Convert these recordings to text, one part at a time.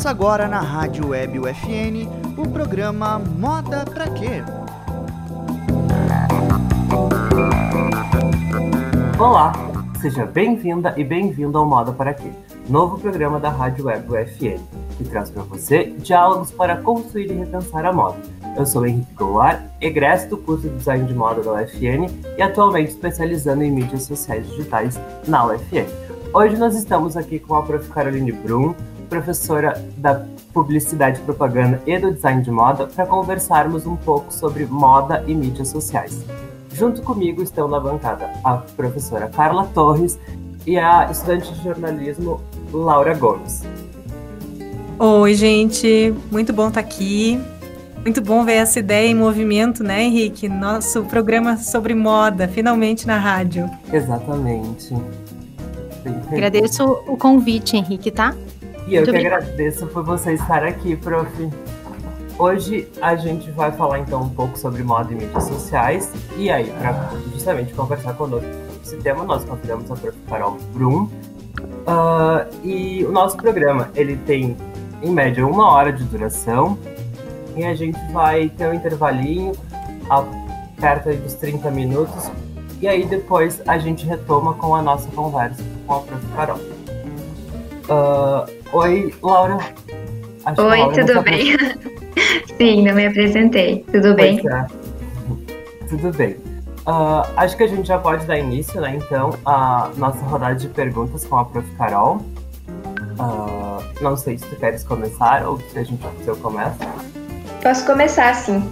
Começa agora na Rádio Web UFN o programa Moda Pra Quê? Olá, seja bem-vinda e bem-vindo ao Moda Para Quê, novo programa da Rádio Web UFN, que traz para você diálogos para construir e repensar a moda. Eu sou Henrique Goulart, egresso do curso de Design de Moda da UFN e atualmente especializando em mídias sociais digitais na UFN. Hoje nós estamos aqui com a prof. Caroline Brum, professora da Publicidade, Propaganda e do Design de Moda, para conversarmos um pouco sobre moda e mídias sociais. Junto comigo estão na bancada a professora Carla Torres e a estudante de jornalismo Laura Gomes. Oi, gente, muito bom estar aqui. Muito bom ver essa ideia em movimento, né, Henrique? Nosso programa sobre moda, finalmente na rádio. Exatamente. Agradeço o convite, Henrique, tá? E eu Muito que bem. agradeço por você estar aqui, prof. Hoje a gente vai falar então um pouco sobre moda e mídias sociais. E aí, para justamente conversar conosco esse tema, nós convidamos a prof. Carol Brum. Uh, e o nosso programa, ele tem em média uma hora de duração. E a gente vai ter um intervalinho a, perto dos 30 minutos. E aí depois a gente retoma com a nossa conversa com a prof. Carol. Uh, oi, Laura. Acho oi, Laura tudo bem? Sim, não me apresentei. Tudo bem? É. Tudo bem. Uh, acho que a gente já pode dar início, né, então, a nossa rodada de perguntas com a prof. Carol. Uh, não sei se tu queres começar ou se a gente se eu começo. Posso começar, sim.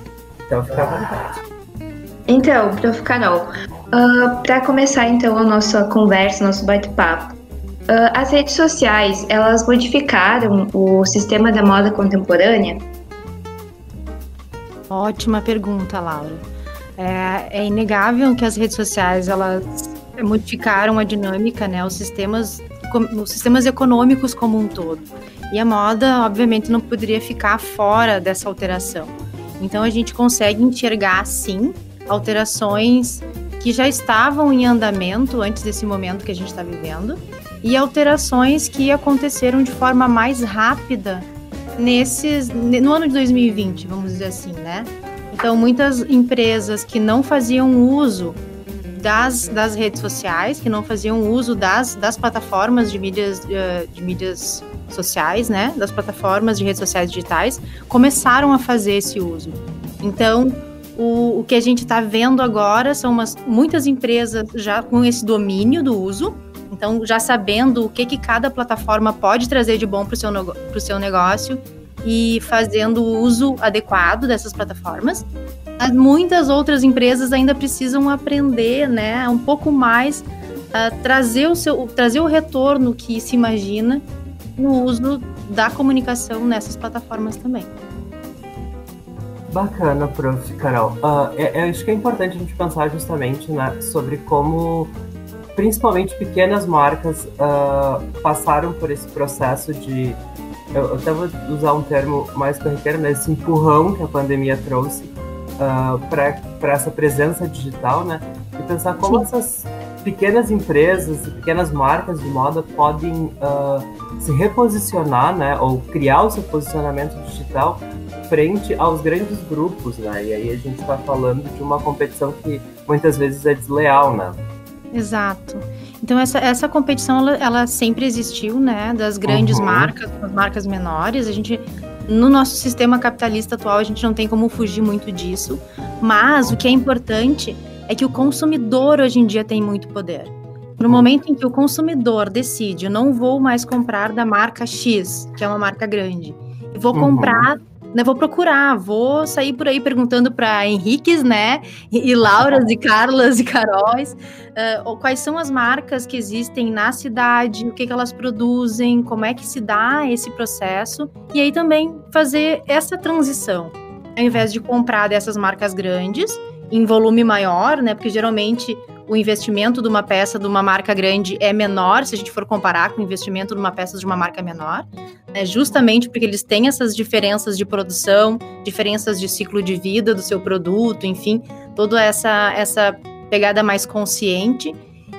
Então, fica à vontade. Então, prof. Carol, uh, para começar, então, a nossa conversa, nosso bate-papo, as redes sociais, elas modificaram o sistema da moda contemporânea? Ótima pergunta, Laura. É, é, inegável que as redes sociais elas modificaram a dinâmica, né, os sistemas, os sistemas econômicos como um todo. E a moda, obviamente, não poderia ficar fora dessa alteração. Então a gente consegue enxergar, sim, alterações que já estavam em andamento antes desse momento que a gente está vivendo e alterações que aconteceram de forma mais rápida nesses no ano de 2020, vamos dizer assim, né? Então, muitas empresas que não faziam uso das, das redes sociais, que não faziam uso das, das plataformas de mídias, eh, de mídias sociais, né? Das plataformas de redes sociais digitais, começaram a fazer esse uso. Então, o, o que a gente está vendo agora são umas, muitas empresas já com esse domínio do uso, então, já sabendo o que, que cada plataforma pode trazer de bom para o seu, seu negócio e fazendo o uso adequado dessas plataformas. Mas muitas outras empresas ainda precisam aprender, né, um pouco mais a trazer o seu, trazer o retorno que se imagina no uso da comunicação nessas plataformas também. Bacana, prof. Carol. Uh, é, é, acho que é importante a gente pensar justamente né, sobre como principalmente pequenas marcas uh, passaram por esse processo de eu, eu até vou usar um termo mais corriqueiro, né? Esse empurrão que a pandemia trouxe uh, para essa presença digital, né? E pensar como Sim. essas pequenas empresas e pequenas marcas de moda podem uh, se reposicionar, né? Ou criar o seu posicionamento digital frente aos grandes grupos, né? E aí a gente está falando de uma competição que muitas vezes é desleal, né? Exato. Então essa, essa competição ela, ela sempre existiu, né? Das grandes uhum. marcas, das marcas menores. A gente no nosso sistema capitalista atual a gente não tem como fugir muito disso. Mas o que é importante é que o consumidor hoje em dia tem muito poder. No momento em que o consumidor decide, eu não vou mais comprar da marca X, que é uma marca grande, eu vou uhum. Né, vou procurar, vou sair por aí perguntando para Henriques, né, e, e Lauras, e Carlas, e Caróis, uh, quais são as marcas que existem na cidade, o que, que elas produzem, como é que se dá esse processo, e aí também fazer essa transição, ao invés de comprar dessas marcas grandes, em volume maior, né, porque geralmente o investimento de uma peça de uma marca grande é menor, se a gente for comparar com o investimento de uma peça de uma marca menor, né, justamente porque eles têm essas diferenças de produção, diferenças de ciclo de vida do seu produto, enfim, toda essa, essa pegada mais consciente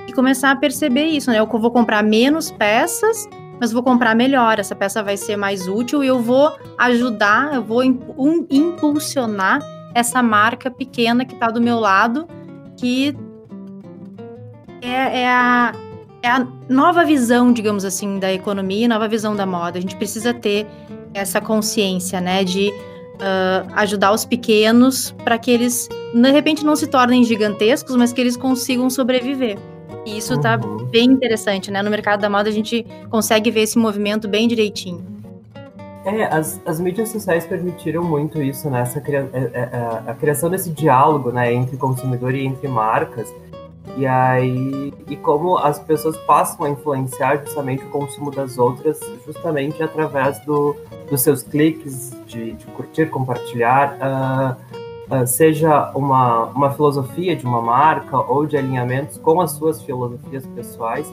e começar a perceber isso, né? Eu vou comprar menos peças mas vou comprar melhor, essa peça vai ser mais útil e eu vou ajudar, eu vou impulsionar essa marca pequena que está do meu lado, que é, é, a, é a nova visão, digamos assim, da economia, nova visão da moda. A gente precisa ter essa consciência, né, de uh, ajudar os pequenos para que eles, de repente, não se tornem gigantescos, mas que eles consigam sobreviver. E isso está uhum. bem interessante, né? No mercado da moda a gente consegue ver esse movimento bem direitinho. É, as, as mídias sociais permitiram muito isso, né? Essa, a, é, a, é, é, a criação desse diálogo, né, entre consumidor e entre marcas. E aí, e como as pessoas passam a influenciar justamente o consumo das outras, justamente através do, dos seus cliques de, de curtir, compartilhar. Uh, uh, seja uma, uma filosofia de uma marca ou de alinhamentos com as suas filosofias pessoais.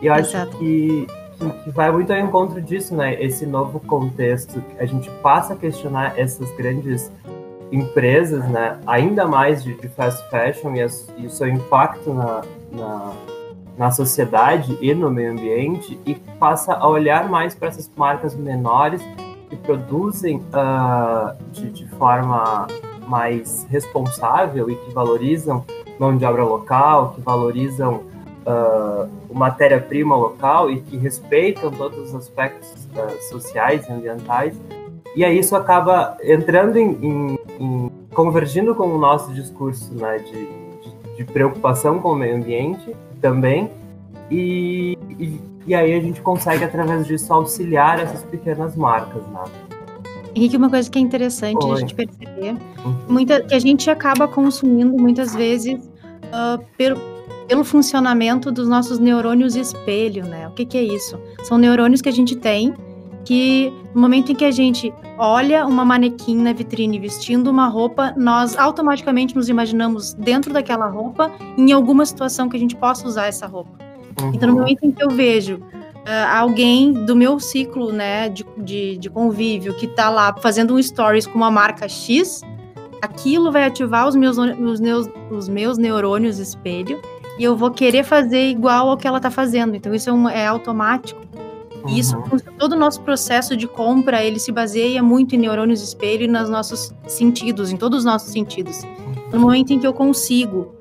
E eu acho que, que, que, vai muito ao encontro disso, né? Esse novo contexto. A gente passa a questionar essas grandes empresas, né? Ainda mais de, de fast fashion e, as, e, o seu impacto na, na, na sociedade e no meio ambiente e passa a olhar mais para essas marcas menores que produzem uh, de, de forma mais responsável e que valorizam mão de obra local, que valorizam uh, matéria-prima local e que respeitam todos os aspectos uh, sociais e ambientais. E aí isso acaba entrando em, em, em convergindo com o nosso discurso né, de, de, de, preocupação com o meio ambiente também. E, e, e, aí a gente consegue, através disso, auxiliar essas pequenas marcas. Né? Henrique, uma coisa que é interessante Oi. a gente perceber, uhum. muita, que a gente acaba consumindo muitas vezes uh, pelo, pelo funcionamento dos nossos neurônios espelho, né? O que, que é isso? São neurônios que a gente tem que no momento em que a gente olha uma manequim na vitrine vestindo uma roupa, nós automaticamente nos imaginamos dentro daquela roupa em alguma situação que a gente possa usar essa roupa. Uhum. Então, no momento em que eu vejo uh, alguém do meu ciclo, né, de, de, de convívio que está lá fazendo um stories com uma marca X, aquilo vai ativar os meus, os meus, os meus neurônios espelho e eu vou querer fazer igual ao que ela está fazendo. Então isso é, um, é automático. Uhum. E isso, todo o nosso processo de compra, ele se baseia muito em neurônios espelho e nos nossos sentidos, em todos os nossos sentidos. No momento em que eu consigo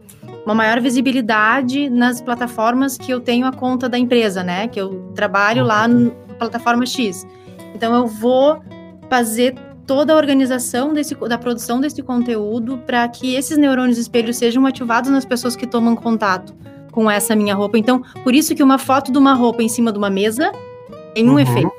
uma maior visibilidade nas plataformas que eu tenho a conta da empresa, né? Que eu trabalho lá na plataforma X. Então eu vou fazer toda a organização desse, da produção desse conteúdo para que esses neurônios espelhos sejam ativados nas pessoas que tomam contato com essa minha roupa. Então, por isso que uma foto de uma roupa em cima de uma mesa tem um uhum. efeito.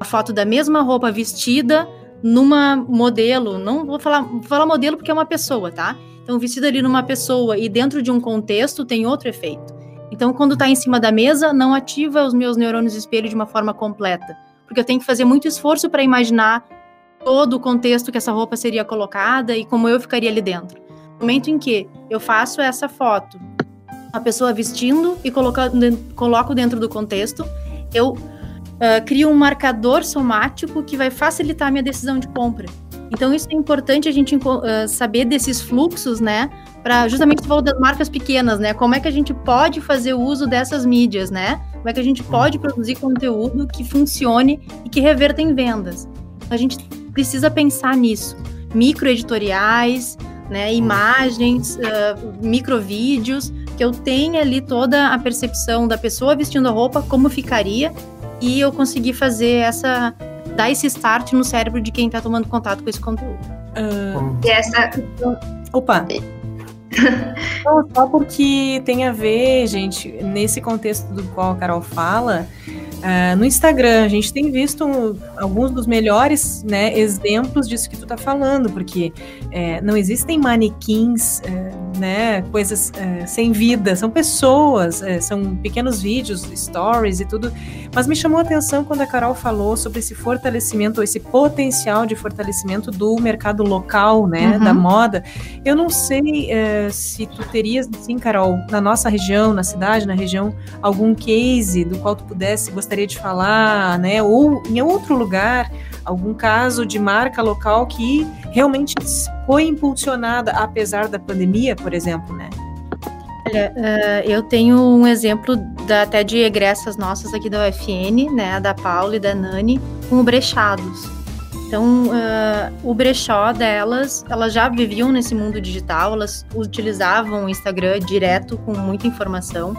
A foto da mesma roupa vestida numa modelo, não vou falar, vou falar modelo porque é uma pessoa, tá? Então, vestido ali numa pessoa e dentro de um contexto tem outro efeito. Então, quando está em cima da mesa, não ativa os meus neurônios espelho de uma forma completa, porque eu tenho que fazer muito esforço para imaginar todo o contexto que essa roupa seria colocada e como eu ficaria ali dentro. No momento em que eu faço essa foto, a pessoa vestindo e coloco dentro do contexto, eu uh, um marcador somático que vai facilitar a minha decisão de compra. Então, isso é importante a gente uh, saber desses fluxos, né? Para justamente falar das marcas pequenas, né? Como é que a gente pode fazer uso dessas mídias, né? Como é que a gente pode produzir conteúdo que funcione e que reverta em vendas. A gente precisa pensar nisso. Microeditoriais, né? Imagens, uh, microvídeos, que eu tenha ali toda a percepção da pessoa vestindo a roupa, como ficaria, e eu conseguir fazer essa dar esse start no cérebro de quem está tomando contato com esse conteúdo. Uh, e essa. Opa! Não, só porque tem a ver, gente, nesse contexto do qual a Carol fala, Uh, no Instagram, a gente tem visto alguns dos melhores né, exemplos disso que tu está falando, porque é, não existem manequins, é, né, coisas é, sem vida, são pessoas, é, são pequenos vídeos, stories e tudo. Mas me chamou a atenção quando a Carol falou sobre esse fortalecimento, esse potencial de fortalecimento do mercado local, né, uhum. da moda. Eu não sei é, se tu terias, sim, Carol, na nossa região, na cidade, na região, algum case do qual tu pudesse gostar gostaria de falar, né? Ou em outro lugar, algum caso de marca local que realmente foi impulsionada apesar da pandemia, por exemplo, né? Olha, uh, eu tenho um exemplo da, até de egressas nossas aqui da UFN, né, da Paula e da Nani, com o brechados. Então, uh, o brechó delas, elas já viviam nesse mundo digital, elas utilizavam o Instagram direto com muita informação,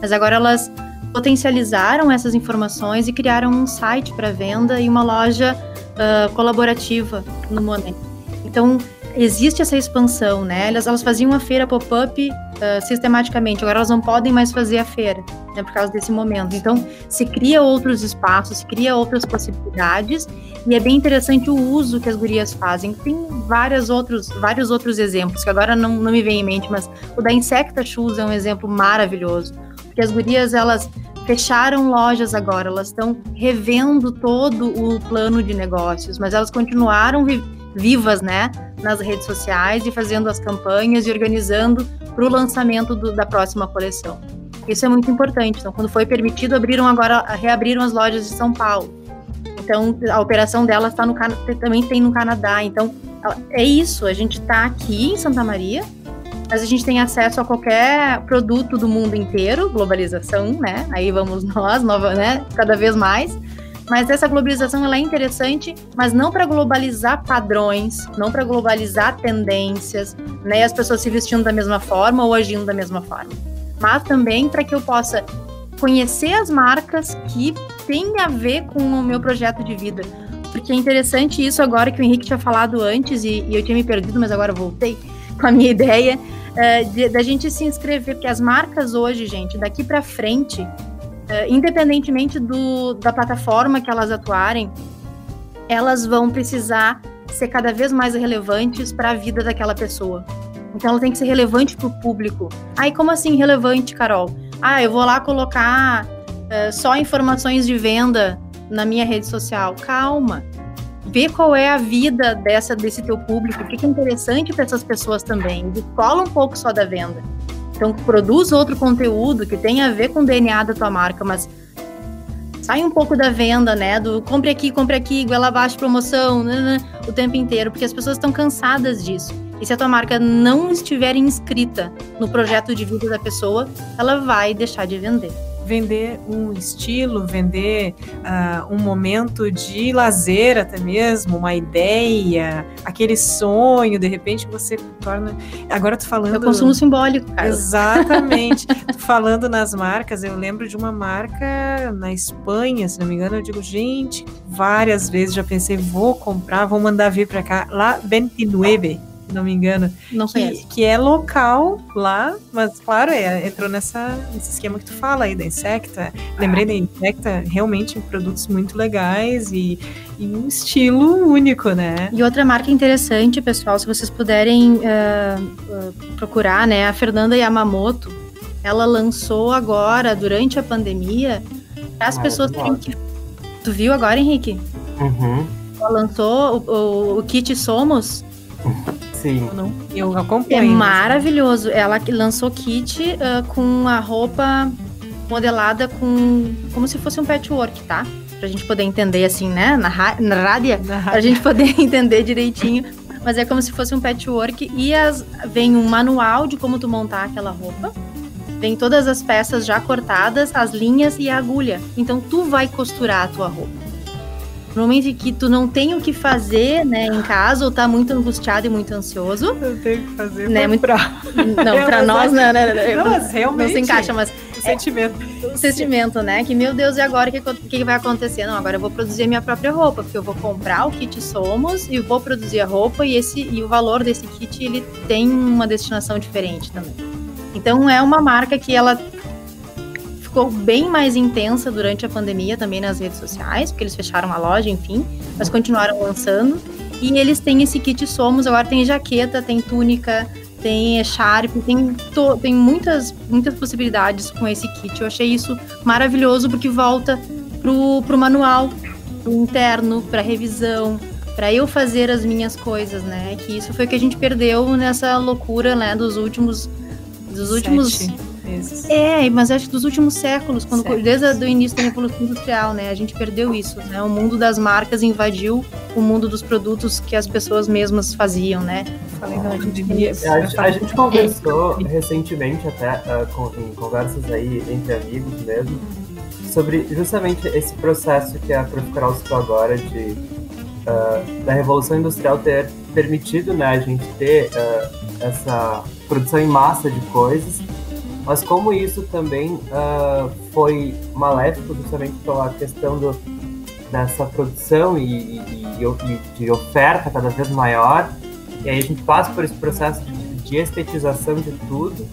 mas agora elas potencializaram essas informações e criaram um site para venda e uma loja uh, colaborativa no momento. Então, existe essa expansão, né? Elas, elas faziam a feira pop-up uh, sistematicamente, agora elas não podem mais fazer a feira, né, por causa desse momento. Então, se cria outros espaços, se cria outras possibilidades, e é bem interessante o uso que as gurias fazem. Tem vários outros, vários outros exemplos, que agora não, não me vem em mente, mas o da Insecta Shoes é um exemplo maravilhoso, porque as gurias, elas fecharam lojas agora, elas estão revendo todo o plano de negócios, mas elas continuaram vivendo vivas, né, nas redes sociais e fazendo as campanhas e organizando para o lançamento do, da próxima coleção. Isso é muito importante. Então, quando foi permitido, abriram agora, reabriram as lojas de São Paulo. Então, a operação dela está no também tem no Canadá. Então, é isso. A gente está aqui em Santa Maria, mas a gente tem acesso a qualquer produto do mundo inteiro, globalização, né? Aí vamos nós, nova, né? Cada vez mais. Mas essa globalização ela é interessante, mas não para globalizar padrões, não para globalizar tendências, né, as pessoas se vestindo da mesma forma ou agindo da mesma forma, mas também para que eu possa conhecer as marcas que têm a ver com o meu projeto de vida. Porque é interessante isso agora que o Henrique tinha falado antes e, e eu tinha me perdido, mas agora voltei com a minha ideia uh, da gente se inscrever, porque as marcas hoje, gente, daqui para frente, independentemente do, da plataforma que elas atuarem, elas vão precisar ser cada vez mais relevantes para a vida daquela pessoa. Então ela tem que ser relevante para o público. Aí como assim relevante, Carol? Ah, eu vou lá colocar uh, só informações de venda na minha rede social. Calma. Vê qual é a vida dessa desse teu público, o que é interessante para essas pessoas também. Descola um pouco só da venda. Então, produz outro conteúdo que tenha a ver com o DNA da tua marca, mas sai um pouco da venda, né? Do compre aqui, compre aqui, igual abaixo promoção, né, né, o tempo inteiro, porque as pessoas estão cansadas disso. E se a tua marca não estiver inscrita no projeto de vida da pessoa, ela vai deixar de vender vender um estilo, vender uh, um momento de lazer até mesmo, uma ideia, aquele sonho, de repente você torna. Agora tu falando. É consumo simbólico, cara. Exatamente. falando nas marcas, eu lembro de uma marca na Espanha, se não me engano, eu digo, gente, várias vezes já pensei, vou comprar, vou mandar vir para cá, lá 29 se não me engano. Não que, que é local lá, mas claro, é, entrou nessa, nesse esquema que tu fala aí da Insecta. Lembrei da Insecta, realmente produtos muito legais e, e, um estilo único, né? E outra marca interessante, pessoal, se vocês puderem uh, uh, procurar, né? A Fernanda Yamamoto, ela lançou agora, durante a pandemia, as ah, pessoas terem que. Tu viu agora, Henrique? Uhum. Ela lançou o, o, o kit Somos. Sim. Eu, não, eu acompanho. É maravilhoso. Ela lançou kit uh, com a roupa modelada com como se fosse um patchwork, tá? Pra gente poder entender assim, né? Na, na rádia, na rádia. pra gente poder entender direitinho. Mas é como se fosse um patchwork e as, vem um manual de como tu montar aquela roupa. Vem todas as peças já cortadas, as linhas e a agulha. Então tu vai costurar a tua roupa. No momento que tu não tem o que fazer, né, em casa, ou tá muito angustiado e muito ansioso. Eu tenho que fazer né, muito pra... Não, pra nós, né, né, né, não, mas realmente. Não se encaixa, mas... O sentimento. É, o sentimento, né, que, meu Deus, e agora o que, que vai acontecer? Não, agora eu vou produzir a minha própria roupa, porque eu vou comprar o kit Somos e vou produzir a roupa e, esse, e o valor desse kit, ele tem uma destinação diferente também. Então, é uma marca que ela ficou bem mais intensa durante a pandemia também nas redes sociais, porque eles fecharam a loja, enfim, mas continuaram lançando. E eles têm esse kit Somos, agora tem jaqueta, tem túnica, tem Sharp, tem, to, tem muitas, muitas possibilidades com esse kit. Eu achei isso maravilhoso porque volta pro, pro manual, pro interno, pra revisão, para eu fazer as minhas coisas, né? Que isso foi o que a gente perdeu nessa loucura, né, dos últimos dos últimos Sete vezes. É, mas acho que dos últimos séculos, quando, desde o início da Revolução Industrial, né? A gente perdeu isso, né? O mundo das marcas invadiu o mundo dos produtos que as pessoas mesmas faziam, né? Falei, não, a gente devia. A, gente- a gente conversou recentemente até uh, com- em conversas aí entre amigos mesmo sobre justamente esse processo que a Prof. Carol citou agora de uh, da revolução industrial ter permitido né, a gente ter uh, essa produção em massa de coisas, mas como isso também uh, foi maléfico justamente pela questão do, dessa produção e, e- e- de oferta cada vez maior, e aí a gente passa por esse processo de, de estetização de tudo.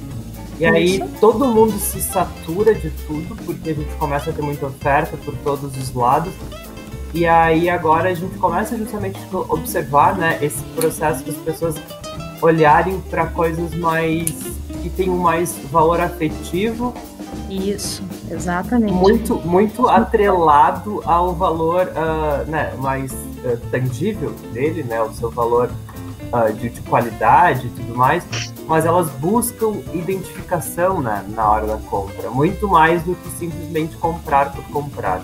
E aí todo mundo se satura de tudo, porque a gente começa a ter muita oferta por todos os lados. E aí agora a gente começa justamente a observar né, esse processo das pessoas olharem para coisas mais que têm um mais valor afetivo, Isso, exatamente. muito muito atrelado ao valor ah, né, mais ah, tangível dele, né, o seu valor ah, de, de qualidade e tudo mais, mas elas buscam identificação né, na hora da compra, muito mais do que simplesmente comprar por comprar.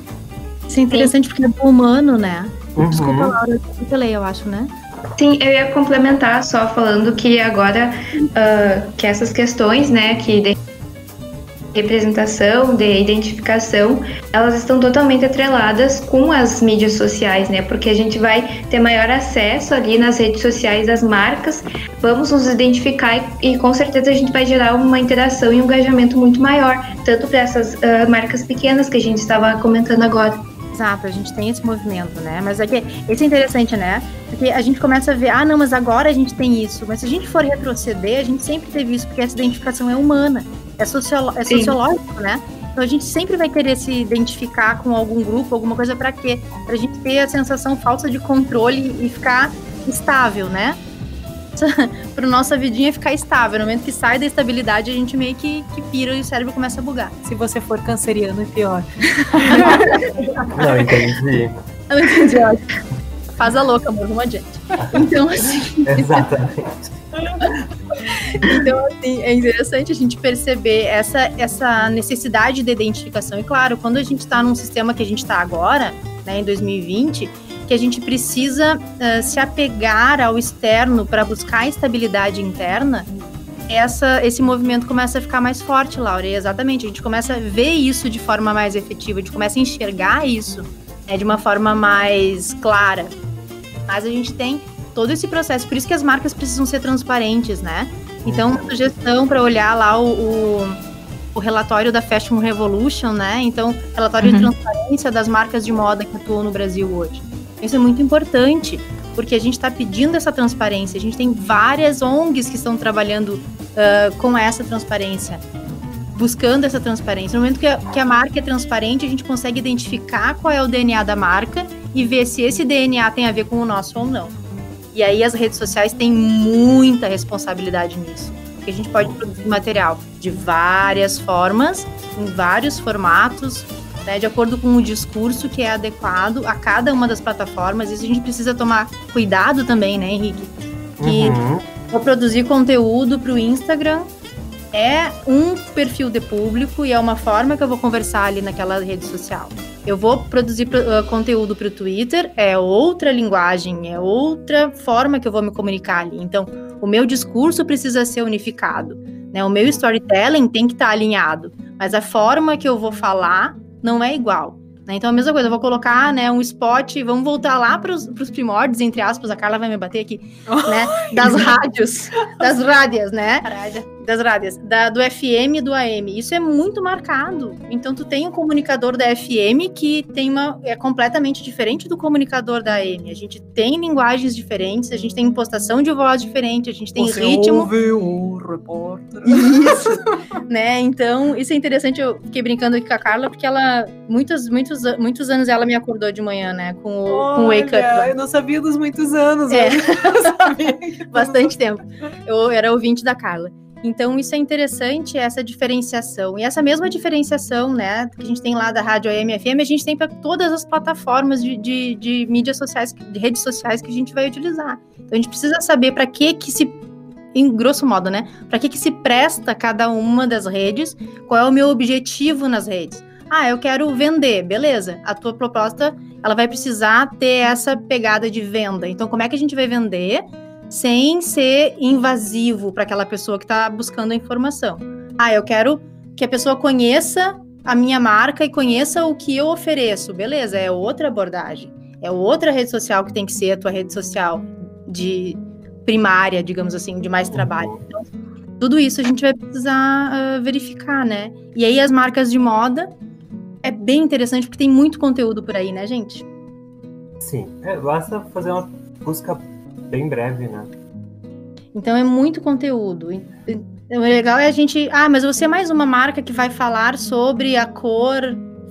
Isso é interessante porque é do humano, né? Desculpa, Uhum. Laura, eu falei, eu acho, né? Sim, eu ia complementar só falando que agora ah, que essas questões, né, que de representação, de identificação, elas estão totalmente atreladas com as mídias sociais, né? Porque a gente vai ter maior acesso ali nas redes sociais das marcas, vamos nos identificar e, e com certeza a gente vai gerar uma interação e um engajamento muito maior, tanto para essas ah, marcas pequenas que a gente estava comentando agora. Exato, a gente tem esse movimento, né? Mas é que esse é interessante, né? Porque a gente começa a ver, ah, não, mas agora a gente tem isso. Mas se a gente for retroceder, a gente sempre teve isso, porque essa identificação é humana, é, sociolo é sociológico, né? Então a gente sempre vai querer se identificar com algum grupo, alguma coisa para quê? Pra gente ter a sensação falsa de controle e ficar estável, né? Para nossa vidinha ficar estável. No momento que sai da estabilidade, a gente meio que, que pira e o cérebro começa a bugar. Se você for canceriano, é pior. Não, entendi. Eu entendi, ótimo. Faz a louca, amor, vamos adiante. Então, assim, Exatamente. então, assim, é interessante a gente perceber essa, essa necessidade de identificação. E claro, quando a gente está num sistema que a gente está agora, né, em 2020, que a gente precisa ah, se apegar ao externo para buscar estabilidade interna, essa, esse movimento começa a ficar mais forte, Laura. E exatamente, a gente começa a ver isso de forma mais efetiva, a gente começa a enxergar isso né, de uma forma mais clara. Mas a gente tem todo esse processo, por isso que as marcas precisam ser transparentes, né? Então, uma sugestão para olhar lá o, o, o relatório da Fashion Revolution, né? Então, relatório de Uhum. transparência das marcas de moda que atuam no Brasil hoje. Isso é muito importante, porque a gente está pedindo essa transparência. A gente tem várias ONGs que estão trabalhando ah, com essa transparência, buscando essa transparência. No momento que a, que a marca é transparente, a gente consegue identificar qual é o DNA da marca e ver se esse DNA tem a ver com o nosso ou não. E aí as redes sociais têm muita responsabilidade nisso. Porque a gente pode produzir material de várias formas, em vários formatos, né, de acordo com o discurso que é adequado a cada uma das plataformas. Isso a gente precisa tomar cuidado também, né, Henrique? Que Uhum. vou produzir conteúdo para o Instagram é um perfil de público e é uma forma que eu vou conversar ali naquela rede social. Eu vou produzir pro- uh, conteúdo para o Twitter, é outra linguagem, é outra forma que eu vou me comunicar ali. Então, o meu discurso precisa ser unificado. Né? O meu storytelling tem que estar alinhado, mas a forma que eu vou falar não é igual. né? Então, a mesma coisa, eu vou colocar né, um spot, vamos voltar lá para os primórdios, entre aspas, a Carla vai me bater aqui, né? Das rádios, das rádias, né? Das rádias, da, do FM e do AM. Isso é muito marcado. Então, tu tem um comunicador da FM que tem uma é completamente diferente do comunicador da AM. A gente tem linguagens diferentes, a gente tem impostação de voz diferente, a gente tem ritmo. ouve o repórter. Isso, né? Então, isso é interessante. Eu fiquei brincando aqui com a Carla, porque ela, muitos, muitos, muitos anos ela me acordou de manhã, né? Com o, com o Wake Up. lá. Olha, eu não sabia dos muitos anos. É. Eu não sabia. bastante tempo. Eu era ouvinte da Carla. Então, isso é interessante, essa diferenciação. E essa mesma diferenciação, né, que a gente tem lá da Rádio AM FM, a gente tem para todas as plataformas de, de, de mídias sociais, de redes sociais que a gente vai utilizar. Então, a gente precisa saber para que que se, em grosso modo, né, para que que se presta cada uma das redes, qual é o meu objetivo nas redes. Ah, eu quero vender, beleza. A tua proposta, ela vai precisar ter essa pegada de venda. Então, como é que a gente vai vender sem ser invasivo para aquela pessoa que está buscando a informação. Ah, eu quero que a pessoa conheça a minha marca e conheça o que eu ofereço. Beleza, é outra abordagem. É outra rede social que tem que ser a tua rede social de primária, digamos assim, de mais trabalho. Então, tudo isso a gente vai precisar uh, verificar, né? E aí as marcas de moda é bem interessante porque tem muito conteúdo por aí, né, gente? Sim, é, basta fazer uma busca bem breve, né? Então é muito conteúdo. O legal é a gente. Ah, mas você é mais uma marca que vai falar sobre a cor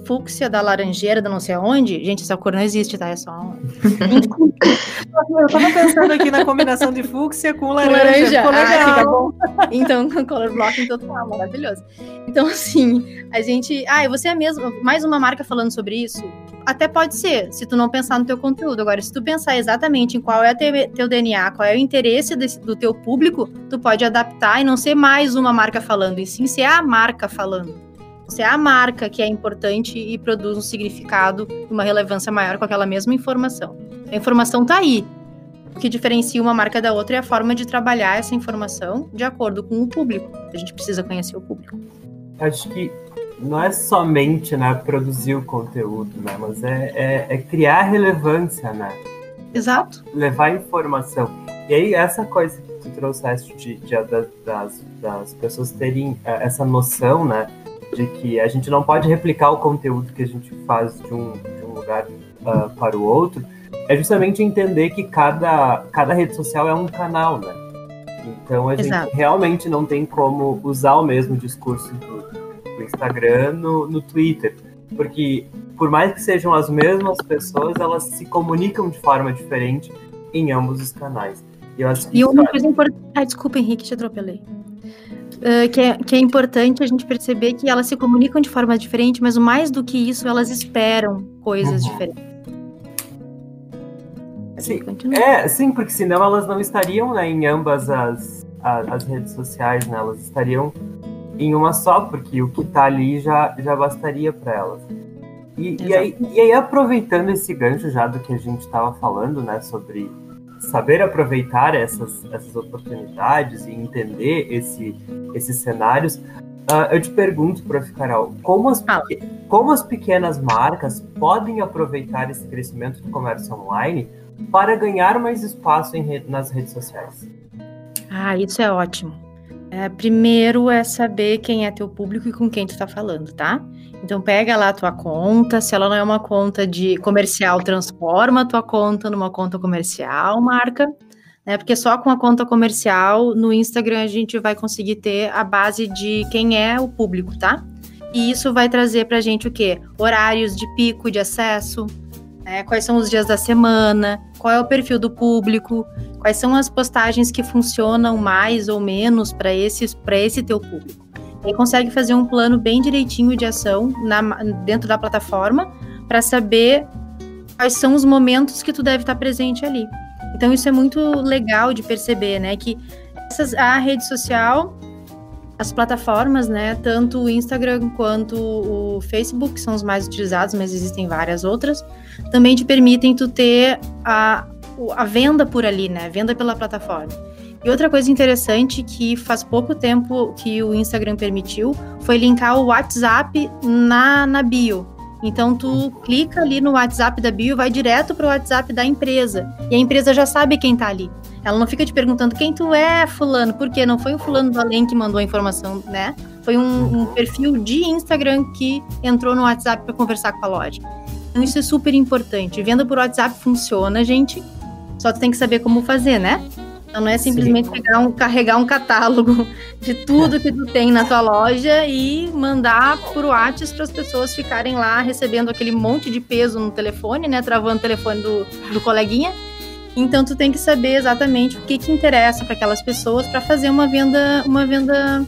fúcsia da laranjeira da não sei aonde. Gente, essa cor não existe, tá? É só. eu tava pensando aqui na combinação de fúcsia com laranja. laranja. Ah, fica bom. Então, color blocking total, maravilhoso. Então, assim, a gente. Ah, você é mesmo mais uma marca falando sobre isso? Até pode ser, se tu não pensar no teu conteúdo. Agora, se tu pensar exatamente em qual é teu, teu DNA, qual é o interesse desse, do teu público, tu pode adaptar e não ser mais uma marca falando, e sim ser a marca falando. Você é a marca que é importante e produz um significado uma relevância maior com aquela mesma informação. A informação está aí. O que diferencia uma marca da outra é a forma de trabalhar essa informação de acordo com o público. A gente precisa conhecer o público. Acho que não é somente né, produzir o conteúdo, né, mas é, é, é criar relevância, né? Exato. Levar informação. E aí, essa coisa que tu trouxeste de, de, de das, das pessoas terem é, essa noção, né? de que a gente não pode replicar o conteúdo que a gente faz de um, de um lugar uh, para o outro, é justamente entender que cada, cada rede social é um canal, né? Então a Exato. gente realmente não tem como usar o mesmo discurso do, do Instagram no, no Twitter. Porque por mais que sejam as mesmas pessoas, elas se comunicam de forma diferente em ambos os canais. E, eu acho que e uma coisa importante. Ah, desculpa, Henrique, te atropelei uh, que, é, que é importante a gente perceber que elas se comunicam de forma diferente, mas mais do que isso, elas esperam coisas uhum. diferentes. Sim, é, sim, porque senão elas não estariam né, em ambas as, as, as, redes sociais, né? Elas estariam em uma só, porque o que está ali já, já bastaria para elas. E, e, aí, e aí, aproveitando esse gancho já do que a gente estava falando, né, sobre saber aproveitar essas, essas oportunidades e entender esse, esses cenários, uh, eu te pergunto, Prof. Carol, como as, como as pequenas marcas podem aproveitar esse crescimento do comércio online para ganhar mais espaço em, nas redes sociais? Ah, isso é ótimo. É, primeiro é saber quem é teu público e com quem tu está falando, tá? Então pega lá a tua conta, se ela não é uma conta de comercial, transforma a tua conta numa conta comercial, marca, né? Porque só com a conta comercial no Instagram a gente vai conseguir ter a base de quem é o público, tá? E isso vai trazer pra gente o quê? Horários de pico de acesso, né? quais são os dias da semana, qual é o perfil do público, quais são as postagens que funcionam mais ou menos para esse teu público e consegue fazer um plano bem direitinho de ação na, dentro da plataforma para saber quais são os momentos que tu deve estar presente ali. Então isso é muito legal de perceber, né, que essas, a rede social, as plataformas, né, tanto o Instagram quanto o Facebook são os mais utilizados, mas existem várias outras, também te permitem tu ter a, a venda por ali, né, venda pela plataforma. E outra coisa interessante que faz pouco tempo que o Instagram permitiu foi linkar o WhatsApp na, na bio. Então tu clica ali no WhatsApp da bio, vai direto para o WhatsApp da empresa. E a empresa já sabe quem está ali. Ela não fica te perguntando quem tu é, fulano, porque não foi o fulano do além que mandou a informação, né? Foi um, um perfil de Instagram que entrou no WhatsApp para conversar com a loja. Então isso é super importante. Venda por WhatsApp funciona, gente. Só tu tem que saber como fazer, né? Então não é simplesmente pegar um, carregar um catálogo de tudo que tu tem na tua loja e mandar por WhatsApp para as pessoas ficarem lá recebendo aquele monte de peso no telefone, né? Travando o telefone do, do coleguinha. Então tu tem que saber exatamente o que, que interessa para aquelas pessoas para fazer uma venda, uma venda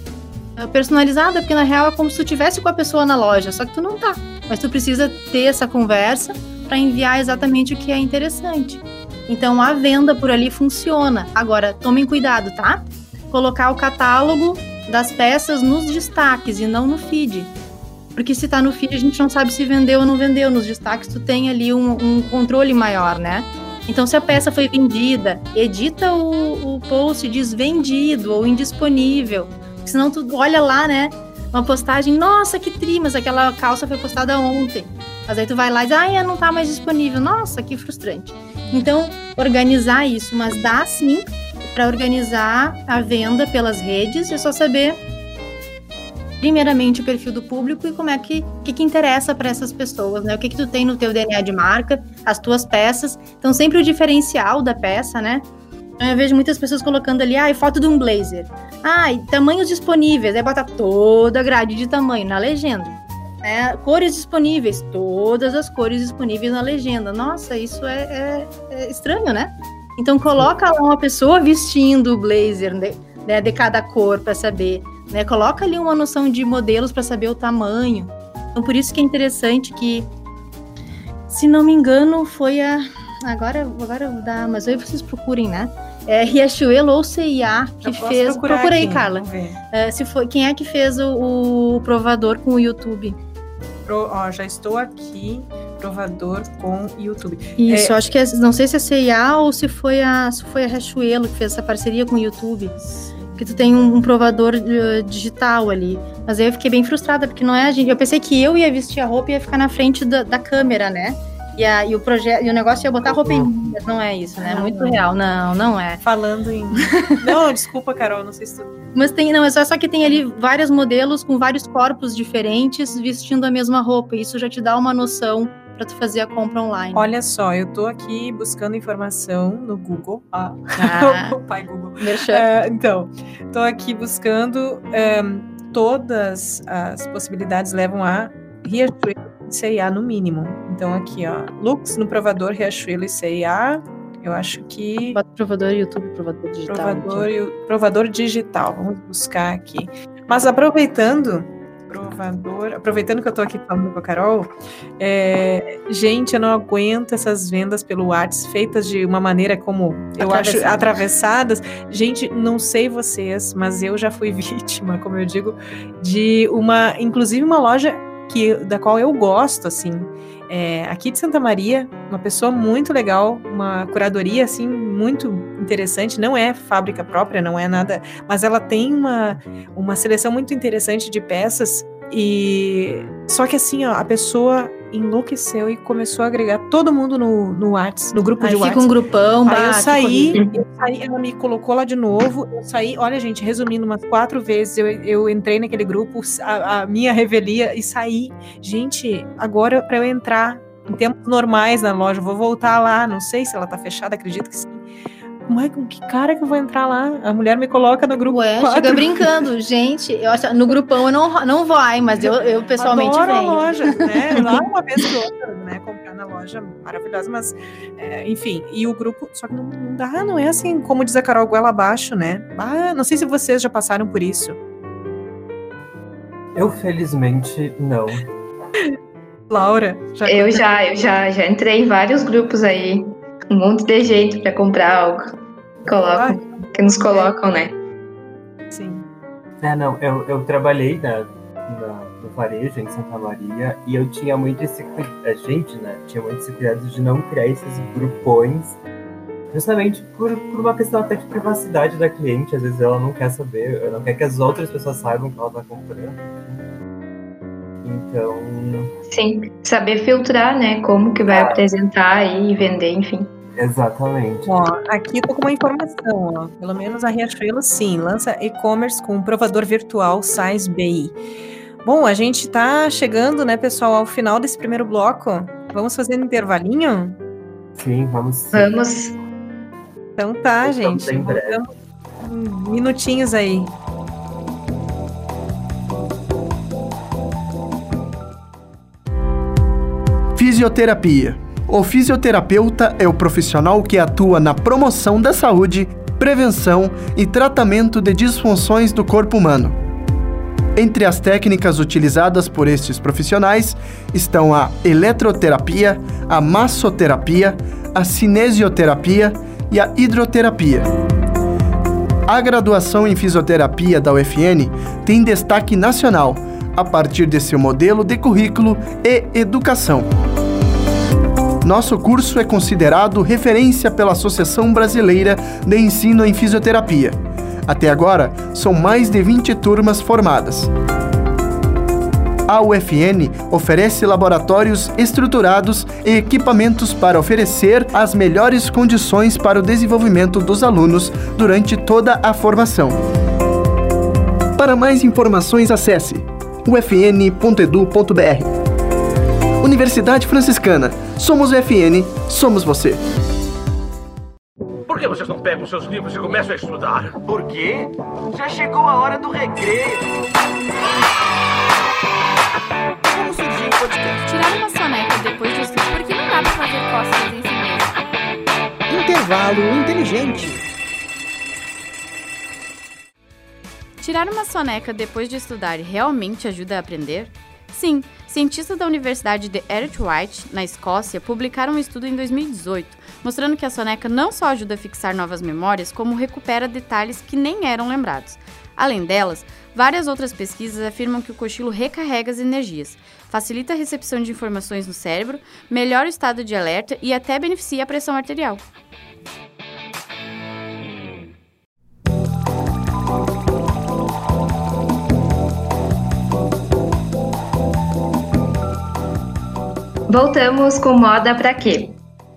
eh, personalizada, porque na real é como se tu tivesse com a pessoa na loja, só que tu não tá. Mas tu precisa ter essa conversa para enviar exatamente o que é interessante. Então a venda por ali funciona. Agora, tomem cuidado, tá? Colocar o catálogo das peças nos destaques e não no feed. Porque se tá no feed, a gente não sabe se vendeu ou não vendeu. Nos destaques, tu tem ali um, um controle maior, né? Então, se a peça foi vendida, edita o, o post diz vendido ou indisponível. Senão tu olha lá, né? Uma postagem, nossa, que tri, mas aquela calça foi postada ontem. Mas aí tu vai lá e diz, ah, não tá mais disponível. Nossa, que frustrante. Então, organizar isso, mas dá sim para organizar a venda pelas redes, é só saber primeiramente o perfil do público e como é que que, que interessa para essas pessoas, né? O que que tu tem no teu DNA de marca, as tuas peças. Então sempre o diferencial da peça, né? Eu vejo muitas pessoas colocando ali, ah, foto de um blazer. Ah, tamanhos disponíveis. Aí bota toda a grade de tamanho na legenda. É, cores disponíveis, todas as cores disponíveis na legenda. Nossa, isso é, é, é estranho, né? Então coloca lá uma pessoa vestindo o blazer né, né de cada cor para saber né? Coloca ali uma noção de modelos para saber o tamanho. Então, por isso que é interessante que, se não me engano, foi a. Agora, agora dá, mas aí vocês procurem, né? É Riachuelo ou CIA que fez. Procura aí, Carla. É, se foi, quem é que fez o, o provador com o YouTube? Pro, ó, já estou aqui provador com YouTube. Isso, é, acho que é, não sei se é CIA ou se foi a se foi a Riachuelo que fez essa parceria com o YouTube que tu tem um, um provador uh, digital ali. Mas aí eu fiquei bem frustrada, porque não é a gente. Eu pensei que eu ia vestir a roupa e ia ficar na frente da, da câmera, né? E, a, e, o projeto, e o negócio ia botar a roupa em mim, mas não é isso, né? É muito não. real. Não, não é. Falando em. não, desculpa, Carol, não sei se tu. Mas tem, não, é só, só que tem ali vários modelos com vários corpos diferentes vestindo a mesma roupa. E isso já te dá uma noção para tu fazer a compra online. Olha só, eu tô aqui buscando informação no Google. Ah, ah pai Google. Uh, então, tô aqui buscando um, ehm, todas as possibilidades levam a Riachuelo e CIA no mínimo. Então aqui, ó, looks no provador Riachuelo e CIA. Eu acho que. Bota provador YouTube, provador digital. Provador, provador digital. Vamos buscar aqui. Mas aproveitando, provador. Aproveitando que eu tô aqui falando com a Carol, é, gente, eu não aguento essas vendas pelo WhatsApp feitas de uma maneira como eu acho atravessadas. Gente, não sei vocês, mas eu já fui vítima, como eu digo, de uma, inclusive uma loja que da qual eu gosto, assim, é, aqui de Santa Maria, uma pessoa muito legal, uma curadoria assim muito interessante. Não é fábrica própria, não é nada, mas ela tem uma, uma seleção muito interessante de peças e só que assim, ó, a pessoa enlouqueceu e começou a agregar todo mundo no, no WhatsApp, no grupo Aí de WhatsApp. Fica um grupão, Aí eu saí, eu saí, ela me colocou lá de novo. Eu saí, olha, gente, resumindo, umas quatro vezes eu, eu entrei naquele grupo, a, a minha revelia e saí. Gente, agora para eu entrar em tempos normais na loja, vou voltar lá, não sei se ela tá fechada, acredito que sim Michael, que cara que eu vou entrar lá? A mulher me coloca no grupo. Ué, 4. chega brincando. Gente, eu acho, no grupão eu não, não vai, mas eu, eu pessoalmente Adoro venho. a loja, né? Lá uma vez que outra, né? Comprar na loja maravilhosa, mas é, enfim. E o grupo, só que não, não, dá, não é assim, como diz a Carol, goela abaixo, né? Ah, não sei se vocês já passaram por isso. Eu, felizmente, não. Laura, já Eu já, eu já, já entrei em vários grupos aí um monte de gente para comprar algo. Colocam, que nos colocam, né? Sim. É, não, eu, eu trabalhei na, na, no varejo em Santa Maria e eu tinha muito esse a gente, né, tinha muito esse cuidado de não criar esses grupões justamente por, por uma questão até de privacidade da cliente, às vezes ela não quer saber, ela não quer que as outras pessoas saibam que ela está comprando. Então. Sim, saber filtrar, né? Como que vai é. apresentar e vender, enfim. Exatamente. Ó, aqui tô com uma informação, ó. Pelo menos a Riachuelo, sim, lança e-commerce com um provador virtual Size BI. Bom, a gente tá chegando, né, pessoal, ao final desse primeiro bloco. Vamos fazer um intervalinho? Sim, vamos. Sim. Vamos. Então tá, gente. Voltamos minutinhos aí. Fisioterapia o fisioterapeuta é o profissional que atua na promoção da saúde, prevenção e tratamento de disfunções do corpo humano. Entre as técnicas utilizadas por estes profissionais estão a eletroterapia, a massoterapia, a cinesioterapia e a hidroterapia. A graduação em fisioterapia da UFN tem destaque nacional a partir de seu modelo de currículo e educação. Nosso curso é considerado referência pela Associação Brasileira de Ensino em Fisioterapia. Até agora, são mais de 20 turmas formadas. A UFN oferece laboratórios estruturados e equipamentos para oferecer as melhores condições para o desenvolvimento dos alunos durante toda a formação. Para mais informações, acesse ufn.edu.br. Universidade Franciscana. Somos UFN, somos você. Por que vocês não pegam seus livros e começam a estudar? Por quê? Já chegou a hora do recreio. Como surgiu o podcast? Tirar uma soneca depois de estudar, porque não dá pra fazer cócegas em si mesmo. Intervalo inteligente. Tirar uma soneca depois de estudar realmente ajuda a aprender? Sim, cientistas da Universidade de White, na Escócia, publicaram um estudo em 2018, mostrando que a soneca não só ajuda a fixar novas memórias, como recupera detalhes que nem eram lembrados. Além delas, várias outras pesquisas afirmam que o cochilo recarrega as energias, facilita a recepção de informações no cérebro, melhora o estado de alerta e até beneficia a pressão arterial. Voltamos com Moda Pra Quê?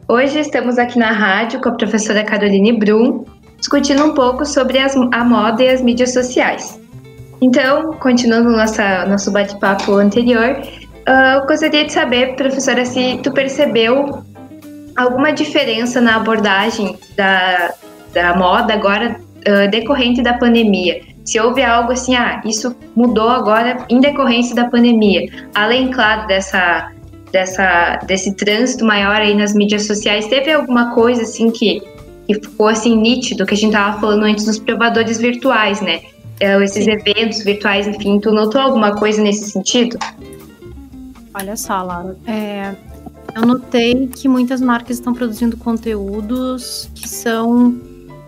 Hoje estamos aqui na rádio com a professora Caroline Brum, discutindo um pouco sobre as, a moda e as mídias sociais. Então, continuando nossa, nosso bate-papo anterior, uh, eu gostaria de saber, professora, se tu percebeu alguma diferença na abordagem da, da moda agora uh, decorrente da pandemia. Se houve algo assim, ah, isso mudou agora em decorrência da pandemia. Além, claro, dessa dessa, desse trânsito maior aí nas mídias sociais, teve alguma coisa assim que, que ficou assim nítido, que a gente tava falando antes dos provadores virtuais, né? É, esses Sim. eventos virtuais, enfim, tu notou alguma coisa nesse sentido? Olha só, Laura, é, eu notei que muitas marcas estão produzindo conteúdos que são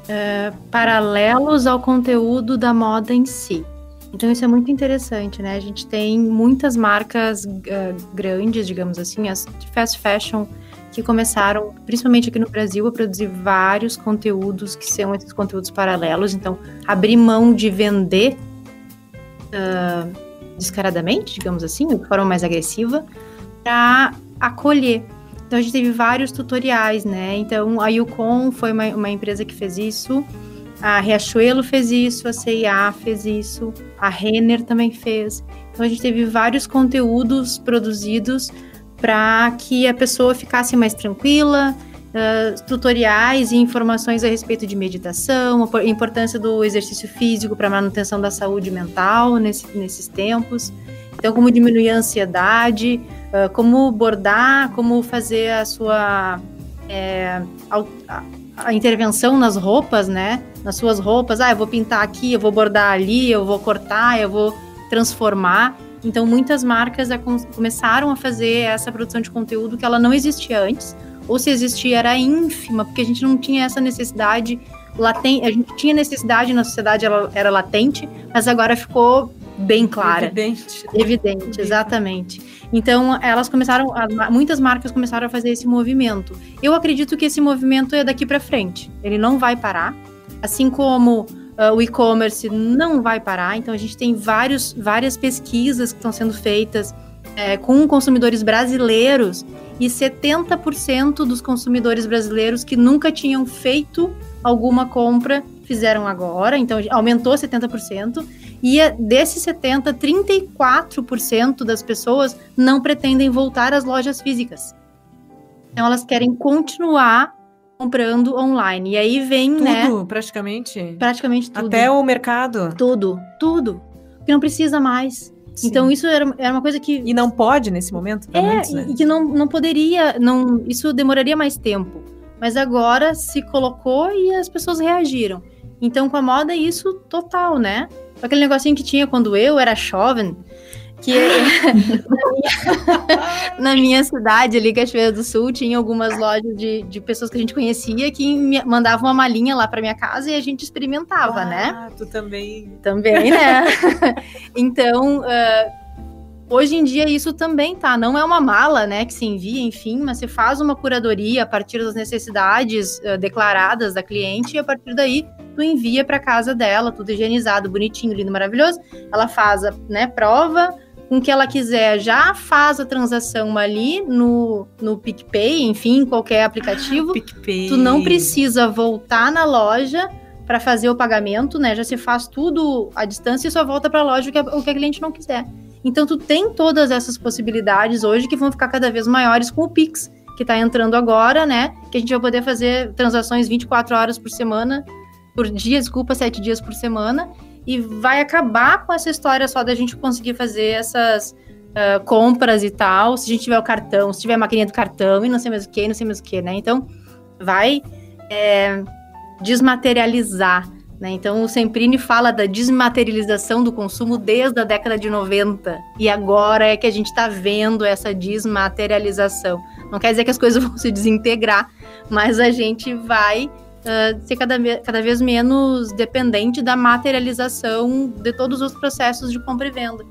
é, paralelos ao conteúdo da moda em si. Então isso é muito interessante, né? A gente tem muitas marcas uh, grandes, digamos assim, as de fast fashion, que começaram, principalmente aqui no Brasil, a produzir vários conteúdos que são esses conteúdos paralelos. Então, abrir mão de vender uh, descaradamente, digamos assim, de forma mais agressiva, para acolher. Então, a gente teve vários tutoriais, né? Então, a Yukon foi uma, uma empresa que fez isso. A Riachuelo fez isso, a CIA fez isso, a Renner também fez. Então a gente teve vários conteúdos produzidos para que a pessoa ficasse mais tranquila, uh, tutoriais e informações a respeito de meditação, a importância do exercício físico para manutenção da saúde mental nesse, nesses tempos. Então, como diminuir a ansiedade, uh, como bordar, como fazer a sua é, a, intervenção nas roupas, né? nas suas roupas. Ah, eu vou pintar aqui, eu vou bordar ali, eu vou cortar, eu vou transformar. Então, muitas marcas começaram a fazer essa produção de conteúdo que ela não existia antes, ou se existia era ínfima, porque a gente não tinha essa necessidade latente. A gente tinha necessidade na sociedade, ela era latente, mas agora ficou bem clara. Evidente. Evidente, exatamente. Então, elas começaram, muitas marcas começaram a fazer esse movimento. Eu acredito que esse movimento é daqui para frente. Ele não vai parar. Assim como uh, o e-commerce não vai parar, então a gente tem vários, várias pesquisas que estão sendo feitas é, com consumidores brasileiros e 70% dos consumidores brasileiros que nunca tinham feito alguma compra fizeram agora, então aumentou 70%, e desses 70, 34% das pessoas não pretendem voltar às lojas físicas. Então elas querem continuar comprando online. E aí vem, tudo, né? Tudo, praticamente. Praticamente tudo. Até o mercado. Tudo, tudo. Que não precisa mais. Sim. Então isso era, era uma coisa que. E não pode nesse momento? É, muitos, né? e que não, não poderia. Não, isso demoraria mais tempo. Mas agora se colocou e as pessoas reagiram. Então com a moda é isso total, né? Aquele negocinho que tinha quando eu era jovem, que na minha cidade, ali, Cachoeira do Sul, tinha algumas lojas de, de pessoas que a gente conhecia que me mandavam uma malinha lá para minha casa e a gente experimentava, ah, né? Ah, tu também. Também, né? então, uh, Hoje em dia isso também tá, não é uma mala, né, que se envia, enfim, mas você faz uma curadoria a partir das necessidades uh, declaradas da cliente e a partir daí tu envia para casa dela, tudo higienizado, bonitinho, lindo, maravilhoso. Ela faz a, né, prova, com o que ela quiser, já faz a transação ali no, no PicPay, enfim, qualquer aplicativo. PicPay. Tu não precisa voltar na loja para fazer o pagamento, né? Já se faz tudo à distância e só volta para a loja o que a, o que a cliente não quiser. Então tu tem todas essas possibilidades hoje que vão ficar cada vez maiores com o Pix, que está entrando agora, né? Que a gente vai poder fazer transações 24 horas por semana, por dia, desculpa, 7 dias por semana e vai acabar com essa história só da gente conseguir fazer essas uh, compras e tal, se a gente tiver o cartão, se tiver a maquininha do cartão e não sei mais o que, não sei mais o que, né? Então, vai é, desmaterializar, né? Então, o Semprini fala da desmaterialização do consumo desde a década de 90 e agora é que a gente está vendo essa desmaterialização. Não quer dizer que as coisas vão se desintegrar, mas a gente vai uh, ser cada, cada vez menos dependente da materialização de todos os processos de compra e venda.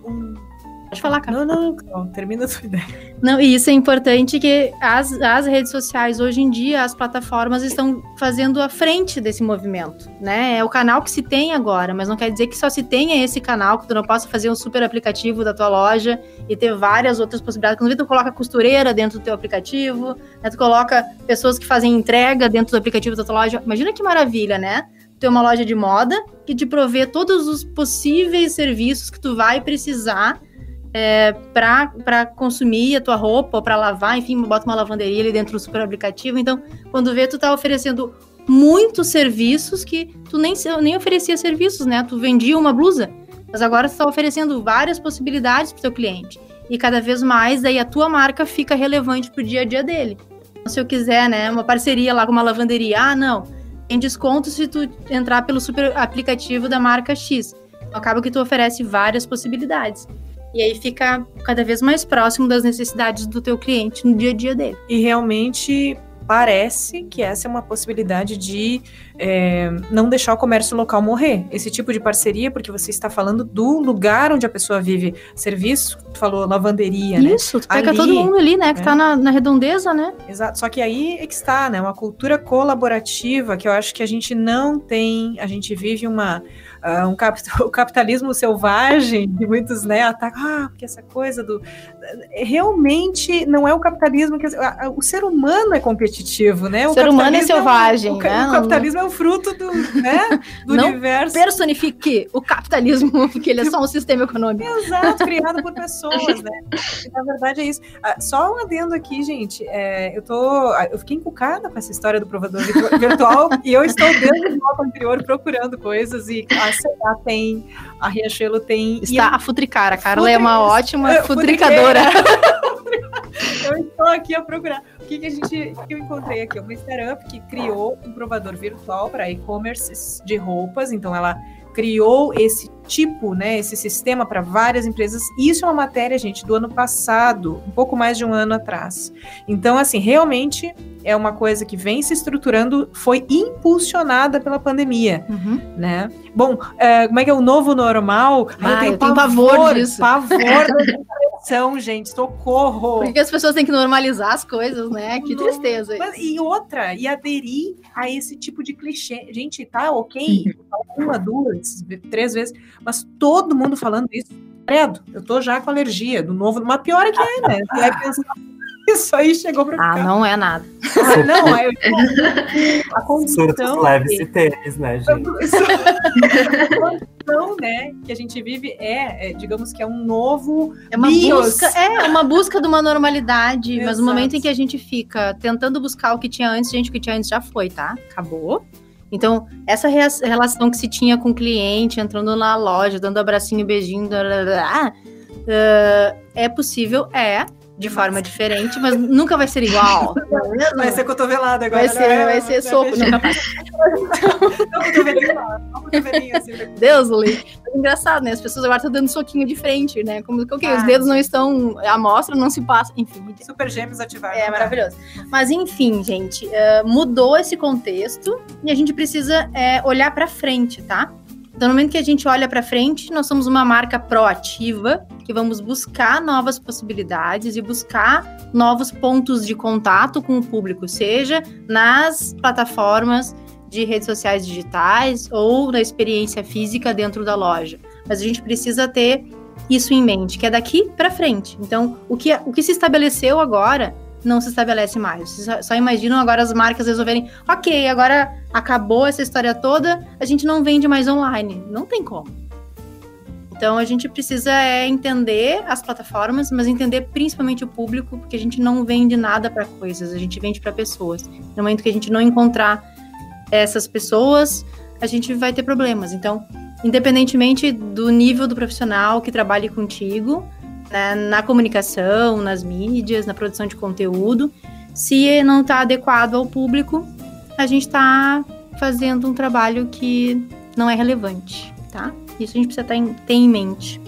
Pode falar, cara. Não, não, não, termina a sua ideia. Não, e isso é importante que as, as redes sociais, hoje em dia, as plataformas estão fazendo a frente desse movimento, né? É o canal que se tem agora, mas não quer dizer que só se tenha esse canal, que tu não possa fazer um super aplicativo da tua loja e ter várias outras possibilidades. Quando tu coloca costureira dentro do teu aplicativo, né? tu coloca pessoas que fazem entrega dentro do aplicativo da tua loja. Imagina que maravilha, né? ter uma loja de moda que te provê todos os possíveis serviços que tu vai precisar é, para consumir a tua roupa ou para lavar, enfim, bota uma lavanderia ali dentro do super aplicativo. Então, quando vê, tu tá oferecendo muitos serviços que tu nem, nem oferecia serviços, né? Tu vendia uma blusa, mas agora tu tá oferecendo várias possibilidades para teu cliente. E cada vez mais, daí a tua marca fica relevante pro dia a dia dele. Então, se eu quiser, né, uma parceria lá com uma lavanderia, ah, não, tem desconto se tu entrar pelo super aplicativo da marca X. Acaba que tu oferece várias possibilidades. E aí fica cada vez mais próximo das necessidades do teu cliente no dia a dia dele. E realmente parece que essa é uma possibilidade de é, não deixar o comércio local morrer. Esse tipo de parceria, porque você está falando do lugar onde a pessoa vive. Serviço, tu falou lavanderia, Isso, né? Isso, tu pega ali, todo mundo ali, né? Que é. tá na, na, redondeza, né? Exato. Só que aí é que está, né? Uma cultura colaborativa que eu acho que a gente não tem. A gente vive uma uh, um cap o capitalismo selvagem, que muitos né, atacam, ah, porque essa coisa do. Realmente não é o capitalismo que. O ser humano é competitivo, né? O, ser humano é selvagem. É o, né? o capitalismo é o fruto do, né, do não universo. Personifique o capitalismo, porque ele é só um sistema econômico. Exato, criado por pessoas, né? E, na verdade é isso. Ah, só um adendo aqui, gente. É, eu tô. Eu fiquei encucada com essa história do provador virtual e eu estou dentro do bloco anterior procurando coisas e a CA tem, a Riachuelo tem. Está a Futricar. A Carla Futri... é uma ótima é, futricadora. eu estou aqui a procurar. O que, que a gente que eu encontrei aqui? Uma startup que criou um provador virtual para e-commerce de roupas. Então, ela criou esse tipo, né, esse sistema para várias empresas. Isso é uma matéria, gente, do ano passado, um pouco mais de um ano atrás. Então, assim, realmente é uma coisa que vem se estruturando, foi impulsionada pela pandemia, uhum. né? Bom, é, como é que é o novo normal? Ah, eu tenho, eu tenho pavor, pavor disso. Pavor da gente, socorro! Porque as pessoas têm que normalizar as coisas, né? Que tristeza. Mas, e outra, e aderir a esse tipo de clichê. Gente, tá ok, uma, duas, três vezes, mas todo mundo falando isso, credo, eu tô já com alergia do novo, mas pior é que é, né? E aí pensa, isso aí chegou para Ah, não é nada. Ah, não, é a condição. leve-se tênis, né, gente? A condição, né, que a gente vive é, é, digamos que é um novo. É uma bios. busca, é uma busca de uma normalidade, Exato. mas no momento em que a gente fica tentando buscar o que tinha antes, gente, o que tinha antes já foi, tá? Acabou. Então, essa relação que se tinha com o cliente, entrando na loja, dando abracinho, beijinho, blá, blá, blá, uh, é possível, é, de forma diferente, mas nunca vai ser igual. Vai ser cotovelada agora. Vai ser, né? vai ser soco, nunca vai Deus, Lê. É engraçado, né? As pessoas agora estão dando soquinho de frente, né? Como que okay, ah, os dedos não estão. A mostra não se passa. Enfim. Super gêmeos ativados. É maravilhoso. Mas enfim, gente, uh, mudou esse contexto e a gente precisa é, olhar para frente, tá? Então, no momento que a gente olha para frente, nós somos uma marca proativa, que vamos buscar novas possibilidades e buscar novos pontos de contato com o público, seja nas plataformas de redes sociais digitais ou na experiência física dentro da loja. Mas a gente precisa ter isso em mente, que é daqui para frente. Então, o que, o que se estabeleceu agora não se estabelece mais. Só, só imaginam agora as marcas resolverem, ok, agora acabou essa história toda, a gente não vende mais online. Não tem como. Então a gente precisa é, entender as plataformas, mas entender principalmente o público, porque a gente não vende nada para coisas, a gente vende para pessoas. No momento que a gente não encontrar essas pessoas, a gente vai ter problemas. Então, independentemente do nível do profissional que trabalhe contigo, né, na comunicação, nas mídias, na produção de conteúdo. Se não está adequado ao público, a gente está fazendo um trabalho que não é relevante, tá? Isso a gente precisa ter em, ter em mente.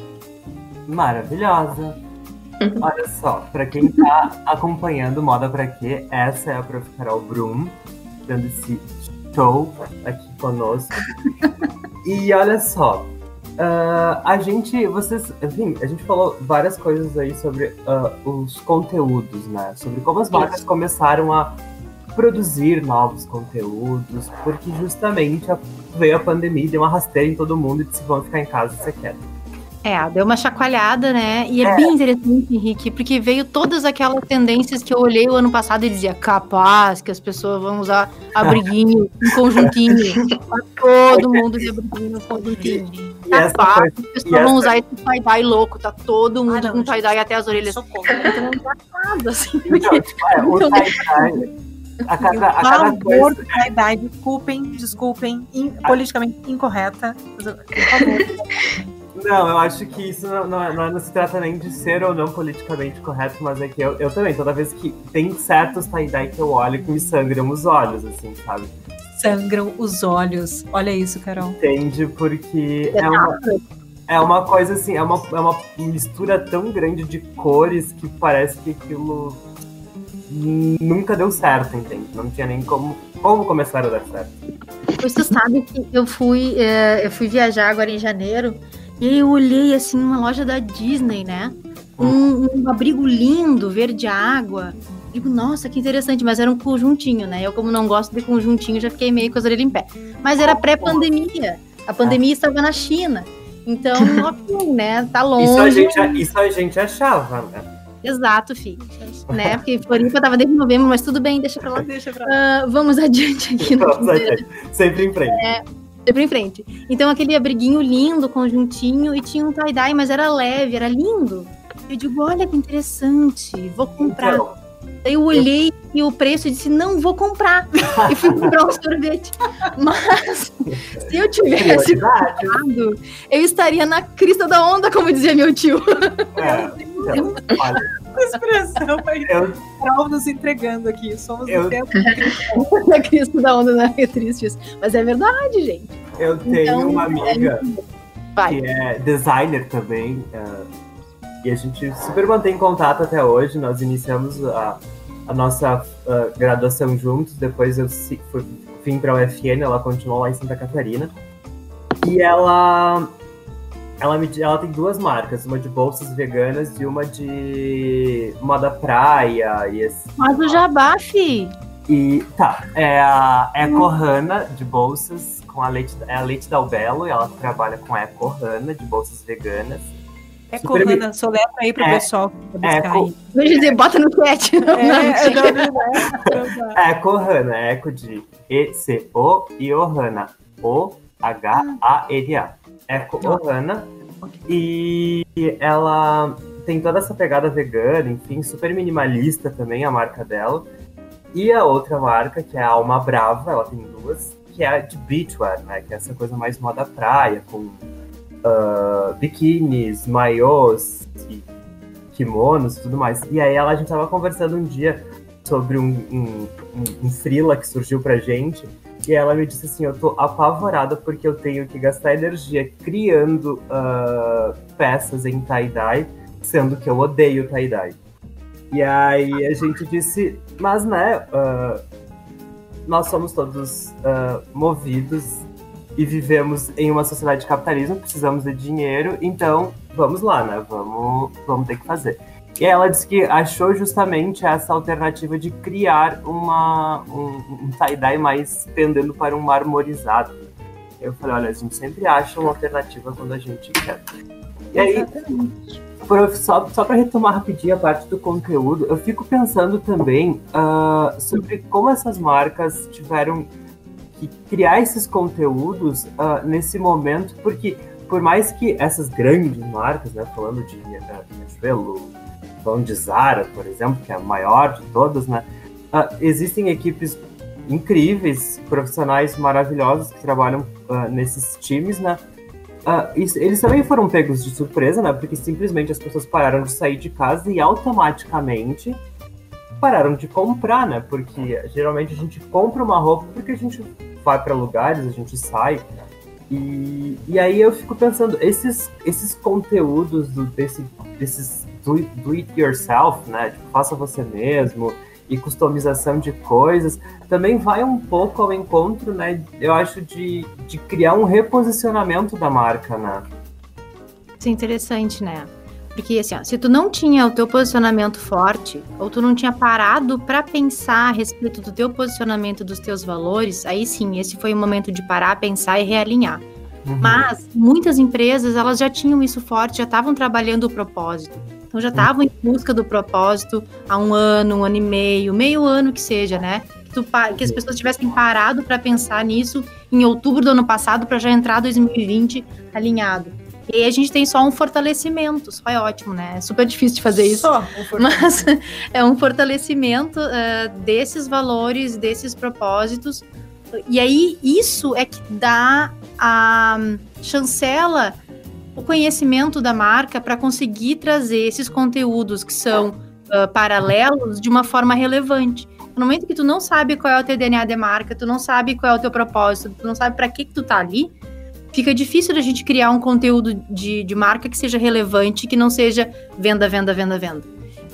Maravilhosa. Olha só, para quem está acompanhando Moda Pra Quê, essa é a Prof. Carol Brum, dando esse show aqui conosco. E olha só, Uh, a gente, vocês, enfim, a gente falou várias coisas aí sobre uh, os conteúdos, né? Sobre como as marcas Isso. começaram a produzir novos conteúdos, porque justamente veio a pandemia, deu uma rasteira em todo mundo e disse: vamos ficar em casa, você quer. É, deu uma chacoalhada, né? E é, é, bem interessante, Henrique, porque veio todas aquelas tendências que eu olhei o ano passado e dizia capaz que as pessoas vão usar abriguinho, um conjuntinho. todo mundo de abriguinho, no conjuntinho. Capaz que as pessoas essa... vão usar esse tie-dye louco, tá todo mundo ah, com tie-dye até as orelhas. Socorro. Então não dá nada, assim. Então, tipo, é, o então, tie-dye... A cada, a cada coisa... tie-dye, desculpem, desculpem, in, politicamente incorreta. Por favor. Não, eu acho que isso não, não, não, se trata nem de ser ou não politicamente correto, mas é que eu, eu também, toda vez que tem certos tie-dye que eu olho que me sangram os olhos, assim, sabe? Sangram os olhos. Olha isso, Carol. Entende? Porque é uma, é uma coisa assim, é uma, é uma mistura tão grande de cores que parece que aquilo nunca deu certo, entende? Não tinha nem como, como começar a dar certo. Pois tu sabe que eu fui, é, eu fui viajar agora em janeiro e aí eu olhei assim numa loja da Disney, né? Um, um abrigo lindo, verde água. Digo, nossa, que interessante, mas era um conjuntinho, né? Eu, como não gosto de conjuntinho, já fiquei meio com as orelhas em pé. Mas era pré-pandemia. A pandemia estava na China. Então, ok, né? Tá longe. Isso a gente, isso a gente achava, né? Exato, filho. né? Porque Floripa tava desde novembro, mas tudo bem, deixa pra lá. Deixa pra lá. Uh, vamos adiante aqui. Vamos adiante. Sempre em frente. É, sempre em frente. Então aquele abriguinho lindo, conjuntinho, e tinha um tie-dye, mas era leve, era lindo. Eu digo, olha que interessante, vou comprar. Então, Daí eu olhei e o preço e disse, não, vou comprar. e fui comprar um sorvete. Mas se eu tivesse comprado, eu estaria na crista da onda, como dizia meu tio. É, então, olha. Expressão aí. Eu... Nos entregando aqui. Somos eu... tempo na crista da onda, não é triste isso. Mas é verdade, gente. Eu tenho então, uma amiga é... que é designer também. Uh, e a gente super mantém contato até hoje. Nós iniciamos a, a nossa uh, graduação juntos. Depois eu fui, vim para a UFN, ela continuou lá em Santa Catarina. E ela ela, me, ela tem duas marcas, uma de bolsas veganas e uma de moda praia. E esse, Mas o jabá, fi. E tá, é a Eco Hanna de bolsas com a leite, é a leite da Albelo, e ela trabalha com a Eco Hanna de bolsas veganas. Eco Hanna, soletra aí pro é, pessoal. Eco... Vou dizer, bota no chat. É, Eco Hanna, Eco de E-C-O e Ohana. O-H-A-N-A. Eco Ohana. E ela tem toda essa pegada vegana, enfim, super minimalista também a marca dela. E a outra marca, que é a Alma Brava, ela tem duas, que é a de beachwear, né? Que é essa coisa mais moda praia, com uh, biquínis, maiôs, kimonos e tudo mais. E aí ela, a gente tava conversando um dia sobre um, um, um, um freela que surgiu pra gente, e ela me disse assim: Eu tô apavorada porque eu tenho que gastar energia criando uh, peças em tie-dye, sendo que eu odeio tie-dye. E aí a gente disse: Mas né, uh, nós somos todos uh, movidos e vivemos em uma sociedade de capitalismo, precisamos de dinheiro, então vamos lá, né? Vamos, vamos ter que fazer. E ela disse que achou justamente essa alternativa de criar uma, um, um tie-dye mais pendendo para um marmorizado. Eu falei, olha, a gente sempre acha uma alternativa quando a gente quer. E aí, só, só para retomar rapidinho a parte do conteúdo, eu fico pensando também uh, sobre como essas marcas tiveram que criar esses conteúdos uh, nesse momento, porque por mais que essas grandes marcas, né, falando de Riachuelo, falando de Zara, por exemplo, que é a maior de todas, né, uh, existem equipes incríveis, profissionais maravilhosos que trabalham uh, nesses times, né, Uh, isso, eles também foram pegos de surpresa, né? Porque simplesmente as pessoas pararam de sair de casa e automaticamente pararam de comprar, né? Porque geralmente a gente compra uma roupa porque a gente vai para lugares, a gente sai. E, e aí eu fico pensando, esses, esses conteúdos do, desse, desses do, do it yourself, né? Tipo, faça você mesmo e customização de coisas, também vai um pouco ao encontro, né? Eu acho de, de criar um reposicionamento da marca, né? Isso é interessante, né? Porque assim, ó, se tu não tinha o teu posicionamento forte, ou tu não tinha parado para pensar a respeito do teu posicionamento, dos teus valores, aí sim, esse foi o momento de parar, pensar e realinhar. Uhum. Mas muitas empresas, elas já tinham isso forte, já estavam trabalhando o propósito. Então já estavam em busca do propósito há um ano, um ano e meio, meio ano que seja, né? Que, tu, que as pessoas tivessem parado para pensar nisso em outubro do ano passado para já entrar 2020 alinhado. E aí a gente tem só um fortalecimento, só é ótimo, né? É super difícil de fazer isso. Só um mas é um fortalecimento uh, desses valores, desses propósitos. E aí isso é que dá a chancela o conhecimento da marca para conseguir trazer esses conteúdos que são uh, paralelos de uma forma relevante. No momento que tu não sabe qual é o teu DNA de marca, tu não sabe qual é o teu propósito, tu não sabe para que, que tu tá ali, fica difícil da gente criar um conteúdo de, de marca que seja relevante, que não seja venda, venda, venda, venda.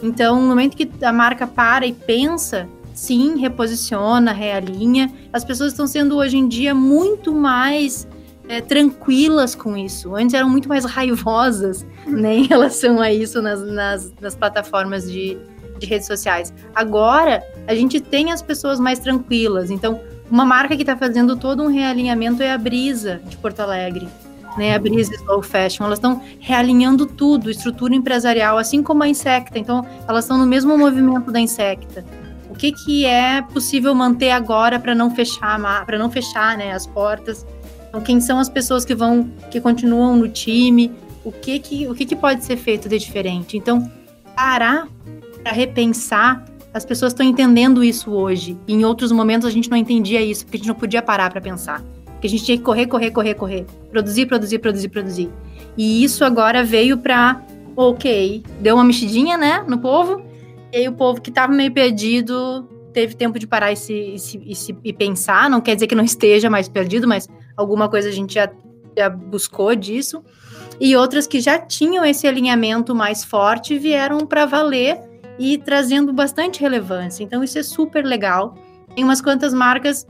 Então, no momento que a marca para e pensa, sim, reposiciona, realinha, as pessoas estão sendo hoje em dia muito mais é, tranquilas com isso. Antes eram muito mais raivosas né, em relação a isso nas, nas, nas plataformas de, de redes sociais. Agora, a gente tem as pessoas mais tranquilas. Então, uma marca que está fazendo todo um realinhamento é a Brisa, de Porto Alegre. Né, a Brisa Slow Fashion, elas estão realinhando tudo, estrutura empresarial, assim como a Insecta. Então, elas estão no mesmo movimento da Insecta. O que, que é possível manter agora para não fechar, para não fechar, né, as portas? Então, quem são as pessoas que vão, que continuam no time? O que que, o que, que pode ser feito de diferente? Então, parar para repensar as pessoas estão entendendo isso hoje. E em outros momentos a gente não entendia isso, porque a gente não podia parar para pensar. Porque a gente tinha que correr, correr, correr, correr. Produzir, produzir, produzir, produzir. E isso agora veio para, ok, deu uma mexidinha, né, no povo. E aí o povo que estava meio perdido teve tempo de parar e, se, e, se, e, se, e pensar. Não quer dizer que não esteja mais perdido, mas alguma coisa a gente já, já buscou disso. E outras que já tinham esse alinhamento mais forte vieram para valer e trazendo bastante relevância. Então, isso é super legal. Tem umas quantas marcas,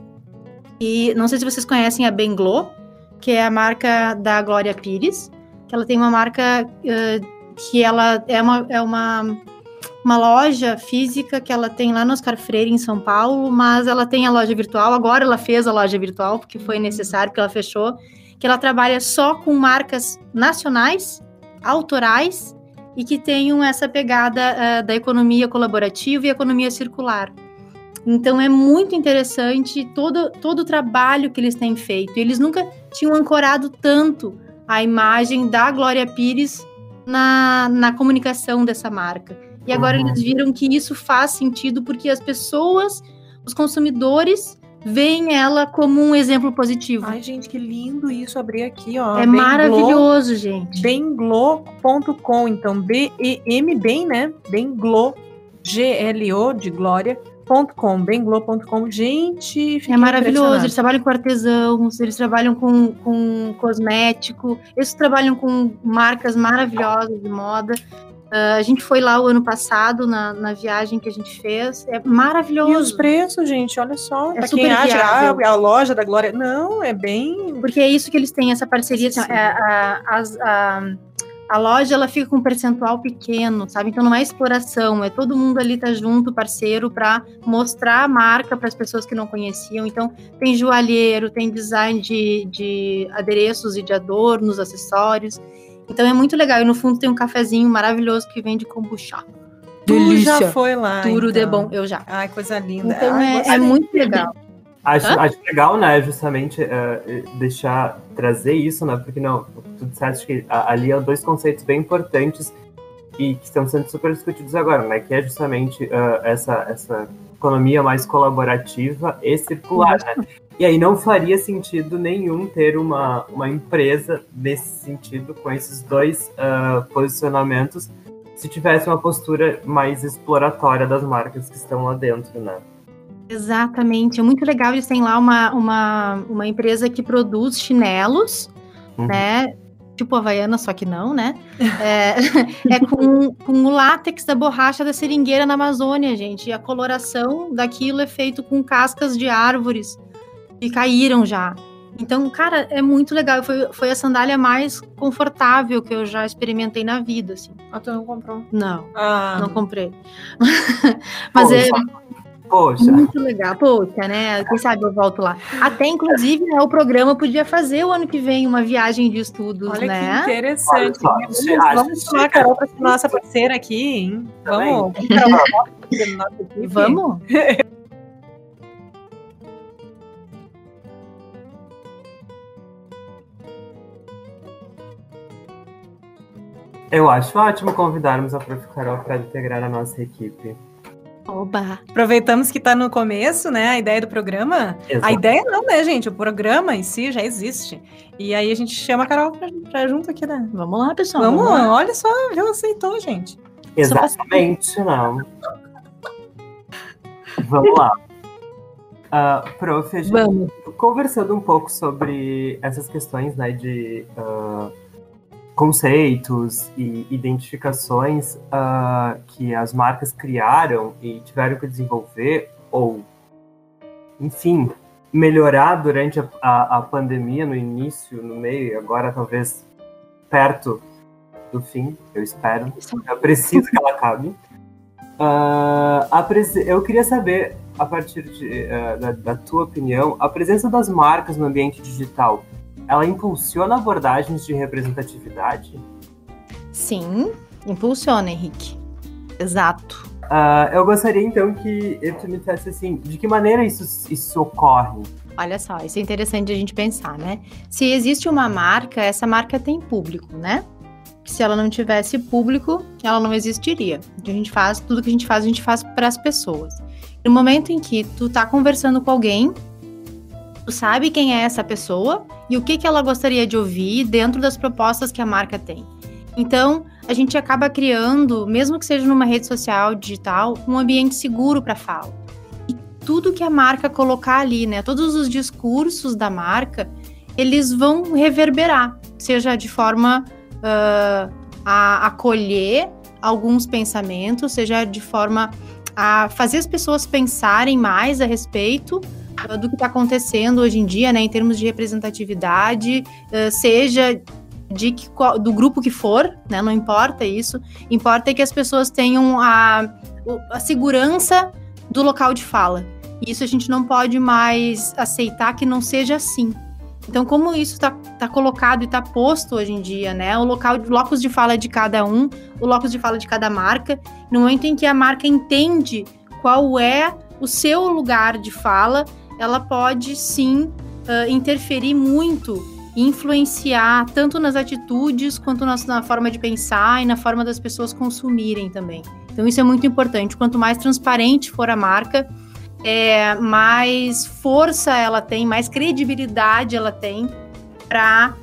e não sei se vocês conhecem a Benglo, que é a marca da Glória Pires, que ela tem uma marca uh, que ela é uma, é uma, uma loja física que ela tem lá no Oscar Freire, em São Paulo, mas ela tem a loja virtual. Agora ela fez a loja virtual, porque foi necessário, que ela fechou. Que ela trabalha só com marcas nacionais, autorais e que tenham essa pegada uh, da economia colaborativa e economia circular. Então é muito interessante todo, todo o trabalho que eles têm feito. Eles nunca tinham ancorado tanto a imagem da Glória Pires na, na comunicação dessa marca. E agora uhum. eles viram que isso faz sentido porque as pessoas, os consumidores, veem ela como um exemplo positivo. Ai, gente, que lindo isso. Abrir aqui, ó. É maravilhoso, gente. Benglo.com, então, B-E-M, bem, né? Benglo, G-L-O, de glória. .com, benglo.com, gente, é maravilhoso. Eles trabalham com artesãos, eles trabalham com, com cosmético, eles trabalham com marcas maravilhosas de moda. Uh, a gente foi lá o ano passado na, na viagem que a gente fez. É maravilhoso. E os preços, gente, olha só. É pra super quem acha, ah, a loja da Glória. Não, é bem. Porque é isso que eles têm, essa parceria. assim, Sim. é, a, as- a, a loja ela fica com um percentual pequeno, sabe? Então não é exploração, é todo mundo ali tá junto, parceiro, para mostrar a marca para as pessoas que não conheciam. Então tem joalheiro, tem design de, de adereços e de adornos, acessórios. Então é muito legal. E no fundo tem um cafezinho maravilhoso que vende kombucha. Tu já foi lá. Tudo de então. bom, eu já. Ai, coisa linda. Então Ai, é, é muito legal. Acho, Hã? acho legal, né, justamente eh, deixar, trazer isso, né, porque não, tu disseste que ali há dois conceitos bem importantes e que estão sendo super discutidos agora, né, que é justamente eh, essa, essa economia mais colaborativa e circular, né. E aí não faria sentido nenhum ter uma, uma empresa nesse sentido, com esses dois ah, posicionamentos, se tivesse uma postura mais exploratória das marcas que estão lá dentro, né. Exatamente, é muito legal. Eles têm lá uma, uma, uma empresa que produz chinelos, Uhum. né? Tipo Havaiana, só que não, né? É, é com, com o látex da borracha da seringueira na Amazônia, gente. E a coloração daquilo é feito com cascas de árvores que caíram já. Então, cara, é muito legal. Foi, foi a sandália mais confortável que eu já experimentei na vida, assim. Ah, tu não comprou? Não, Ah, não comprei. Mas é, Poxa. muito legal. Poxa, né? Quem sabe eu volto lá. Até, inclusive, né, o programa podia fazer o ano que vem uma viagem de estudos, olha né? que interessante. Olha só, Vamos, vamos chamar. Carol para ser nossa parceira aqui, hein? Também. Vamos. Vamos, Eu acho ótimo convidarmos a Prof. Carol para integrar a nossa equipe. Oba! Aproveitamos que está no começo, né? A ideia do programa. A Exato. ideia não, né, gente? O programa em si já existe. E aí a gente chama a Carol pra, pra junto aqui, né? Vamos lá, pessoal. Vamos, lá. olha só, viu? Aceitou, gente. Exatamente, não. Vamos lá. Ah, prof, a gente Vamos. conversando um pouco sobre essas questões né, de ah, conceitos e identificações ah, que as marcas criaram e tiveram que desenvolver, ou, enfim, melhorar durante a, a- a pandemia, no início, no meio, e agora talvez perto do fim, eu espero. Eu preciso que ela acabe. Prese- eu queria saber, a partir de, ah, da, da tua opinião, a presença das marcas no ambiente digital, ela impulsiona abordagens de representatividade? Sim, impulsiona, Henrique. Exato. Ah, eu gostaria então que tu me dissesse assim, de que maneira isso, isso ocorre? Olha só, isso é interessante a gente pensar, né? Se existe uma marca, essa marca tem público, né? Se ela não tivesse público, ela não existiria. A gente faz, tudo que a gente faz, a gente faz para as pessoas. No momento em que tu tá conversando com alguém, sabe quem é essa pessoa e o que, que ela gostaria de ouvir dentro das propostas que a marca tem. Então, a gente acaba criando, mesmo que seja numa rede social digital, um ambiente seguro para fala. E tudo que a marca colocar ali, né, todos os discursos da marca, eles vão reverberar, seja de forma ah, a acolher alguns pensamentos, seja de forma a fazer as pessoas pensarem mais a respeito do que está acontecendo hoje em dia, né, em termos de representatividade, ah, seja de que, do grupo que for, né, não importa isso, importa é que as pessoas tenham a, a segurança do local de fala. E isso a gente não pode mais aceitar que não seja assim. Então, como isso está tá colocado e está posto hoje em dia, né? O local, o locus de fala de cada um, o locus de fala de cada marca, no momento em que a marca entende qual é o seu lugar de fala, ela pode sim ah, interferir muito influenciar tanto nas atitudes quanto nas- na forma de pensar e na forma das pessoas consumirem também. Então, isso é muito importante. Quanto mais transparente for a marca, é, mais força ela tem, mais credibilidade ela tem para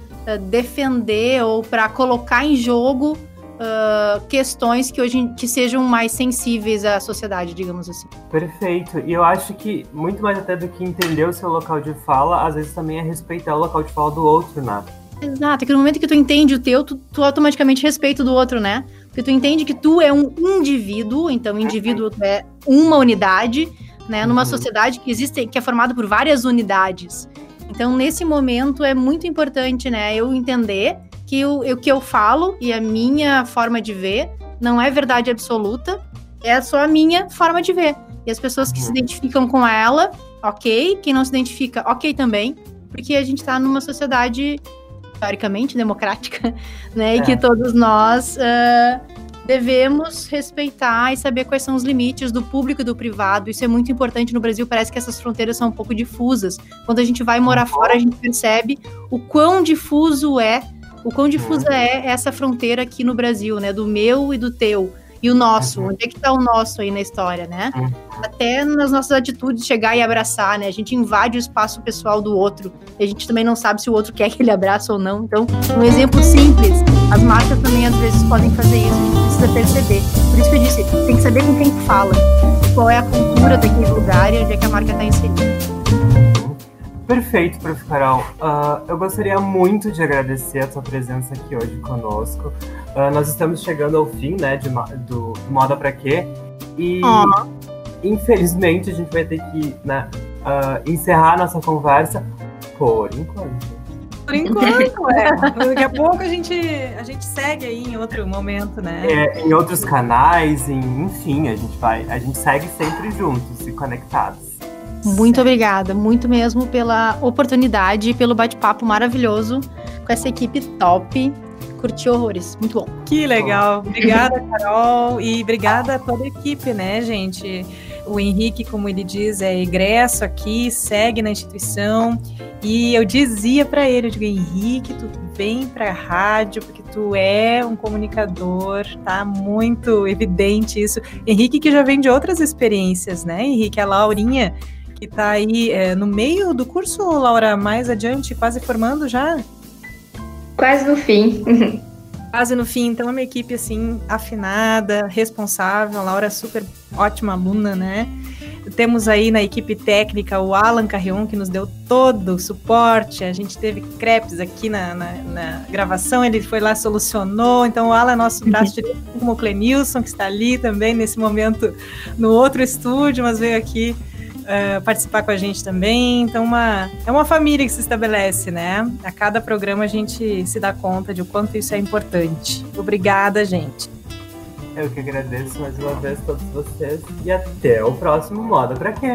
defender ou para colocar em jogo ah, questões que hoje que sejam mais sensíveis à sociedade, digamos assim. Perfeito. E eu acho que muito mais até do que entender o seu local de fala, às vezes também é respeitar o local de fala do outro, né? Exato, é que no momento que tu entende o teu, tu, tu automaticamente respeita o do outro, né? Porque tu entende que tu é um indivíduo, então indivíduo é uma unidade, né? Numa uhum. sociedade que existe, que é formada por várias unidades. Então, nesse momento, é muito importante, né? Eu entender que o, o que eu falo e a minha forma de ver não é verdade absoluta, é só a minha forma de ver. E as pessoas que se uhum. identificam com ela, ok. Quem não se identifica, ok também. Porque a gente está numa sociedade teoricamente democrática, né? É. E que todos nós uh, devemos respeitar e saber quais são os limites do público e do privado. Isso é muito importante no Brasil. Parece que essas fronteiras são um pouco difusas. Quando a gente vai morar uhum. fora, a gente percebe o quão difuso é, o quão difusa é essa fronteira aqui no Brasil, né? Do meu e do teu. E o nosso, uhum. onde é que está o nosso aí na história, né? Uhum. Até nas nossas atitudes, chegar e abraçar, né? A gente invade o espaço pessoal do outro. E a gente também não sabe se o outro quer que ele abraça ou não. Então, um exemplo simples. As marcas também, às vezes, podem fazer isso. A gente precisa perceber. Por isso que eu disse, tem que saber com quem fala. Qual é a cultura daquele lugar e onde é que a marca está inserida. Perfeito, Prof. Carol. Uh, eu gostaria muito de agradecer a sua presença aqui hoje conosco. Uh, nós estamos chegando ao fim, né, de, do, do Moda Pra Quê? E, infelizmente, a gente vai ter que né, uh, encerrar nossa conversa por enquanto. Por enquanto, é. Daqui a pouco a gente, a gente segue aí em outro momento, né? É, em outros canais, em, enfim, a gente vai, a gente segue sempre juntos e conectados. Muito obrigada, muito mesmo pela oportunidade e pelo bate-papo maravilhoso com essa equipe top. Curti horrores, muito bom. Que legal. Obrigada, Carol, e obrigada a toda a equipe, né, gente? O Henrique, como ele diz, é egresso aqui, segue na instituição. E eu dizia para ele, eu digo, Henrique, tu vem para a rádio porque tu é um comunicador, tá muito evidente isso. Henrique que já vem de outras experiências, né? Henrique, a Laurinha que está aí é, no meio do curso, Laura, mais adiante, quase formando já? Quase no fim. quase no fim, então é uma equipe assim afinada, responsável, a Laura é super ótima aluna, né? Temos aí na equipe técnica o Alan Carrion, que nos deu todo o suporte. A gente teve crepes aqui na, na, na gravação, ele foi lá, solucionou. Então, o Alan é nosso braço direito, como o Clenilson, que está ali também nesse momento no outro estúdio, mas veio aqui uh, participar com a gente também. Então, uma, é uma família que se estabelece, né? A cada programa a gente se dá conta de o quanto isso é importante. Obrigada, gente. Eu que agradeço mais uma vez a todos vocês e até o próximo Moda Pra Quê?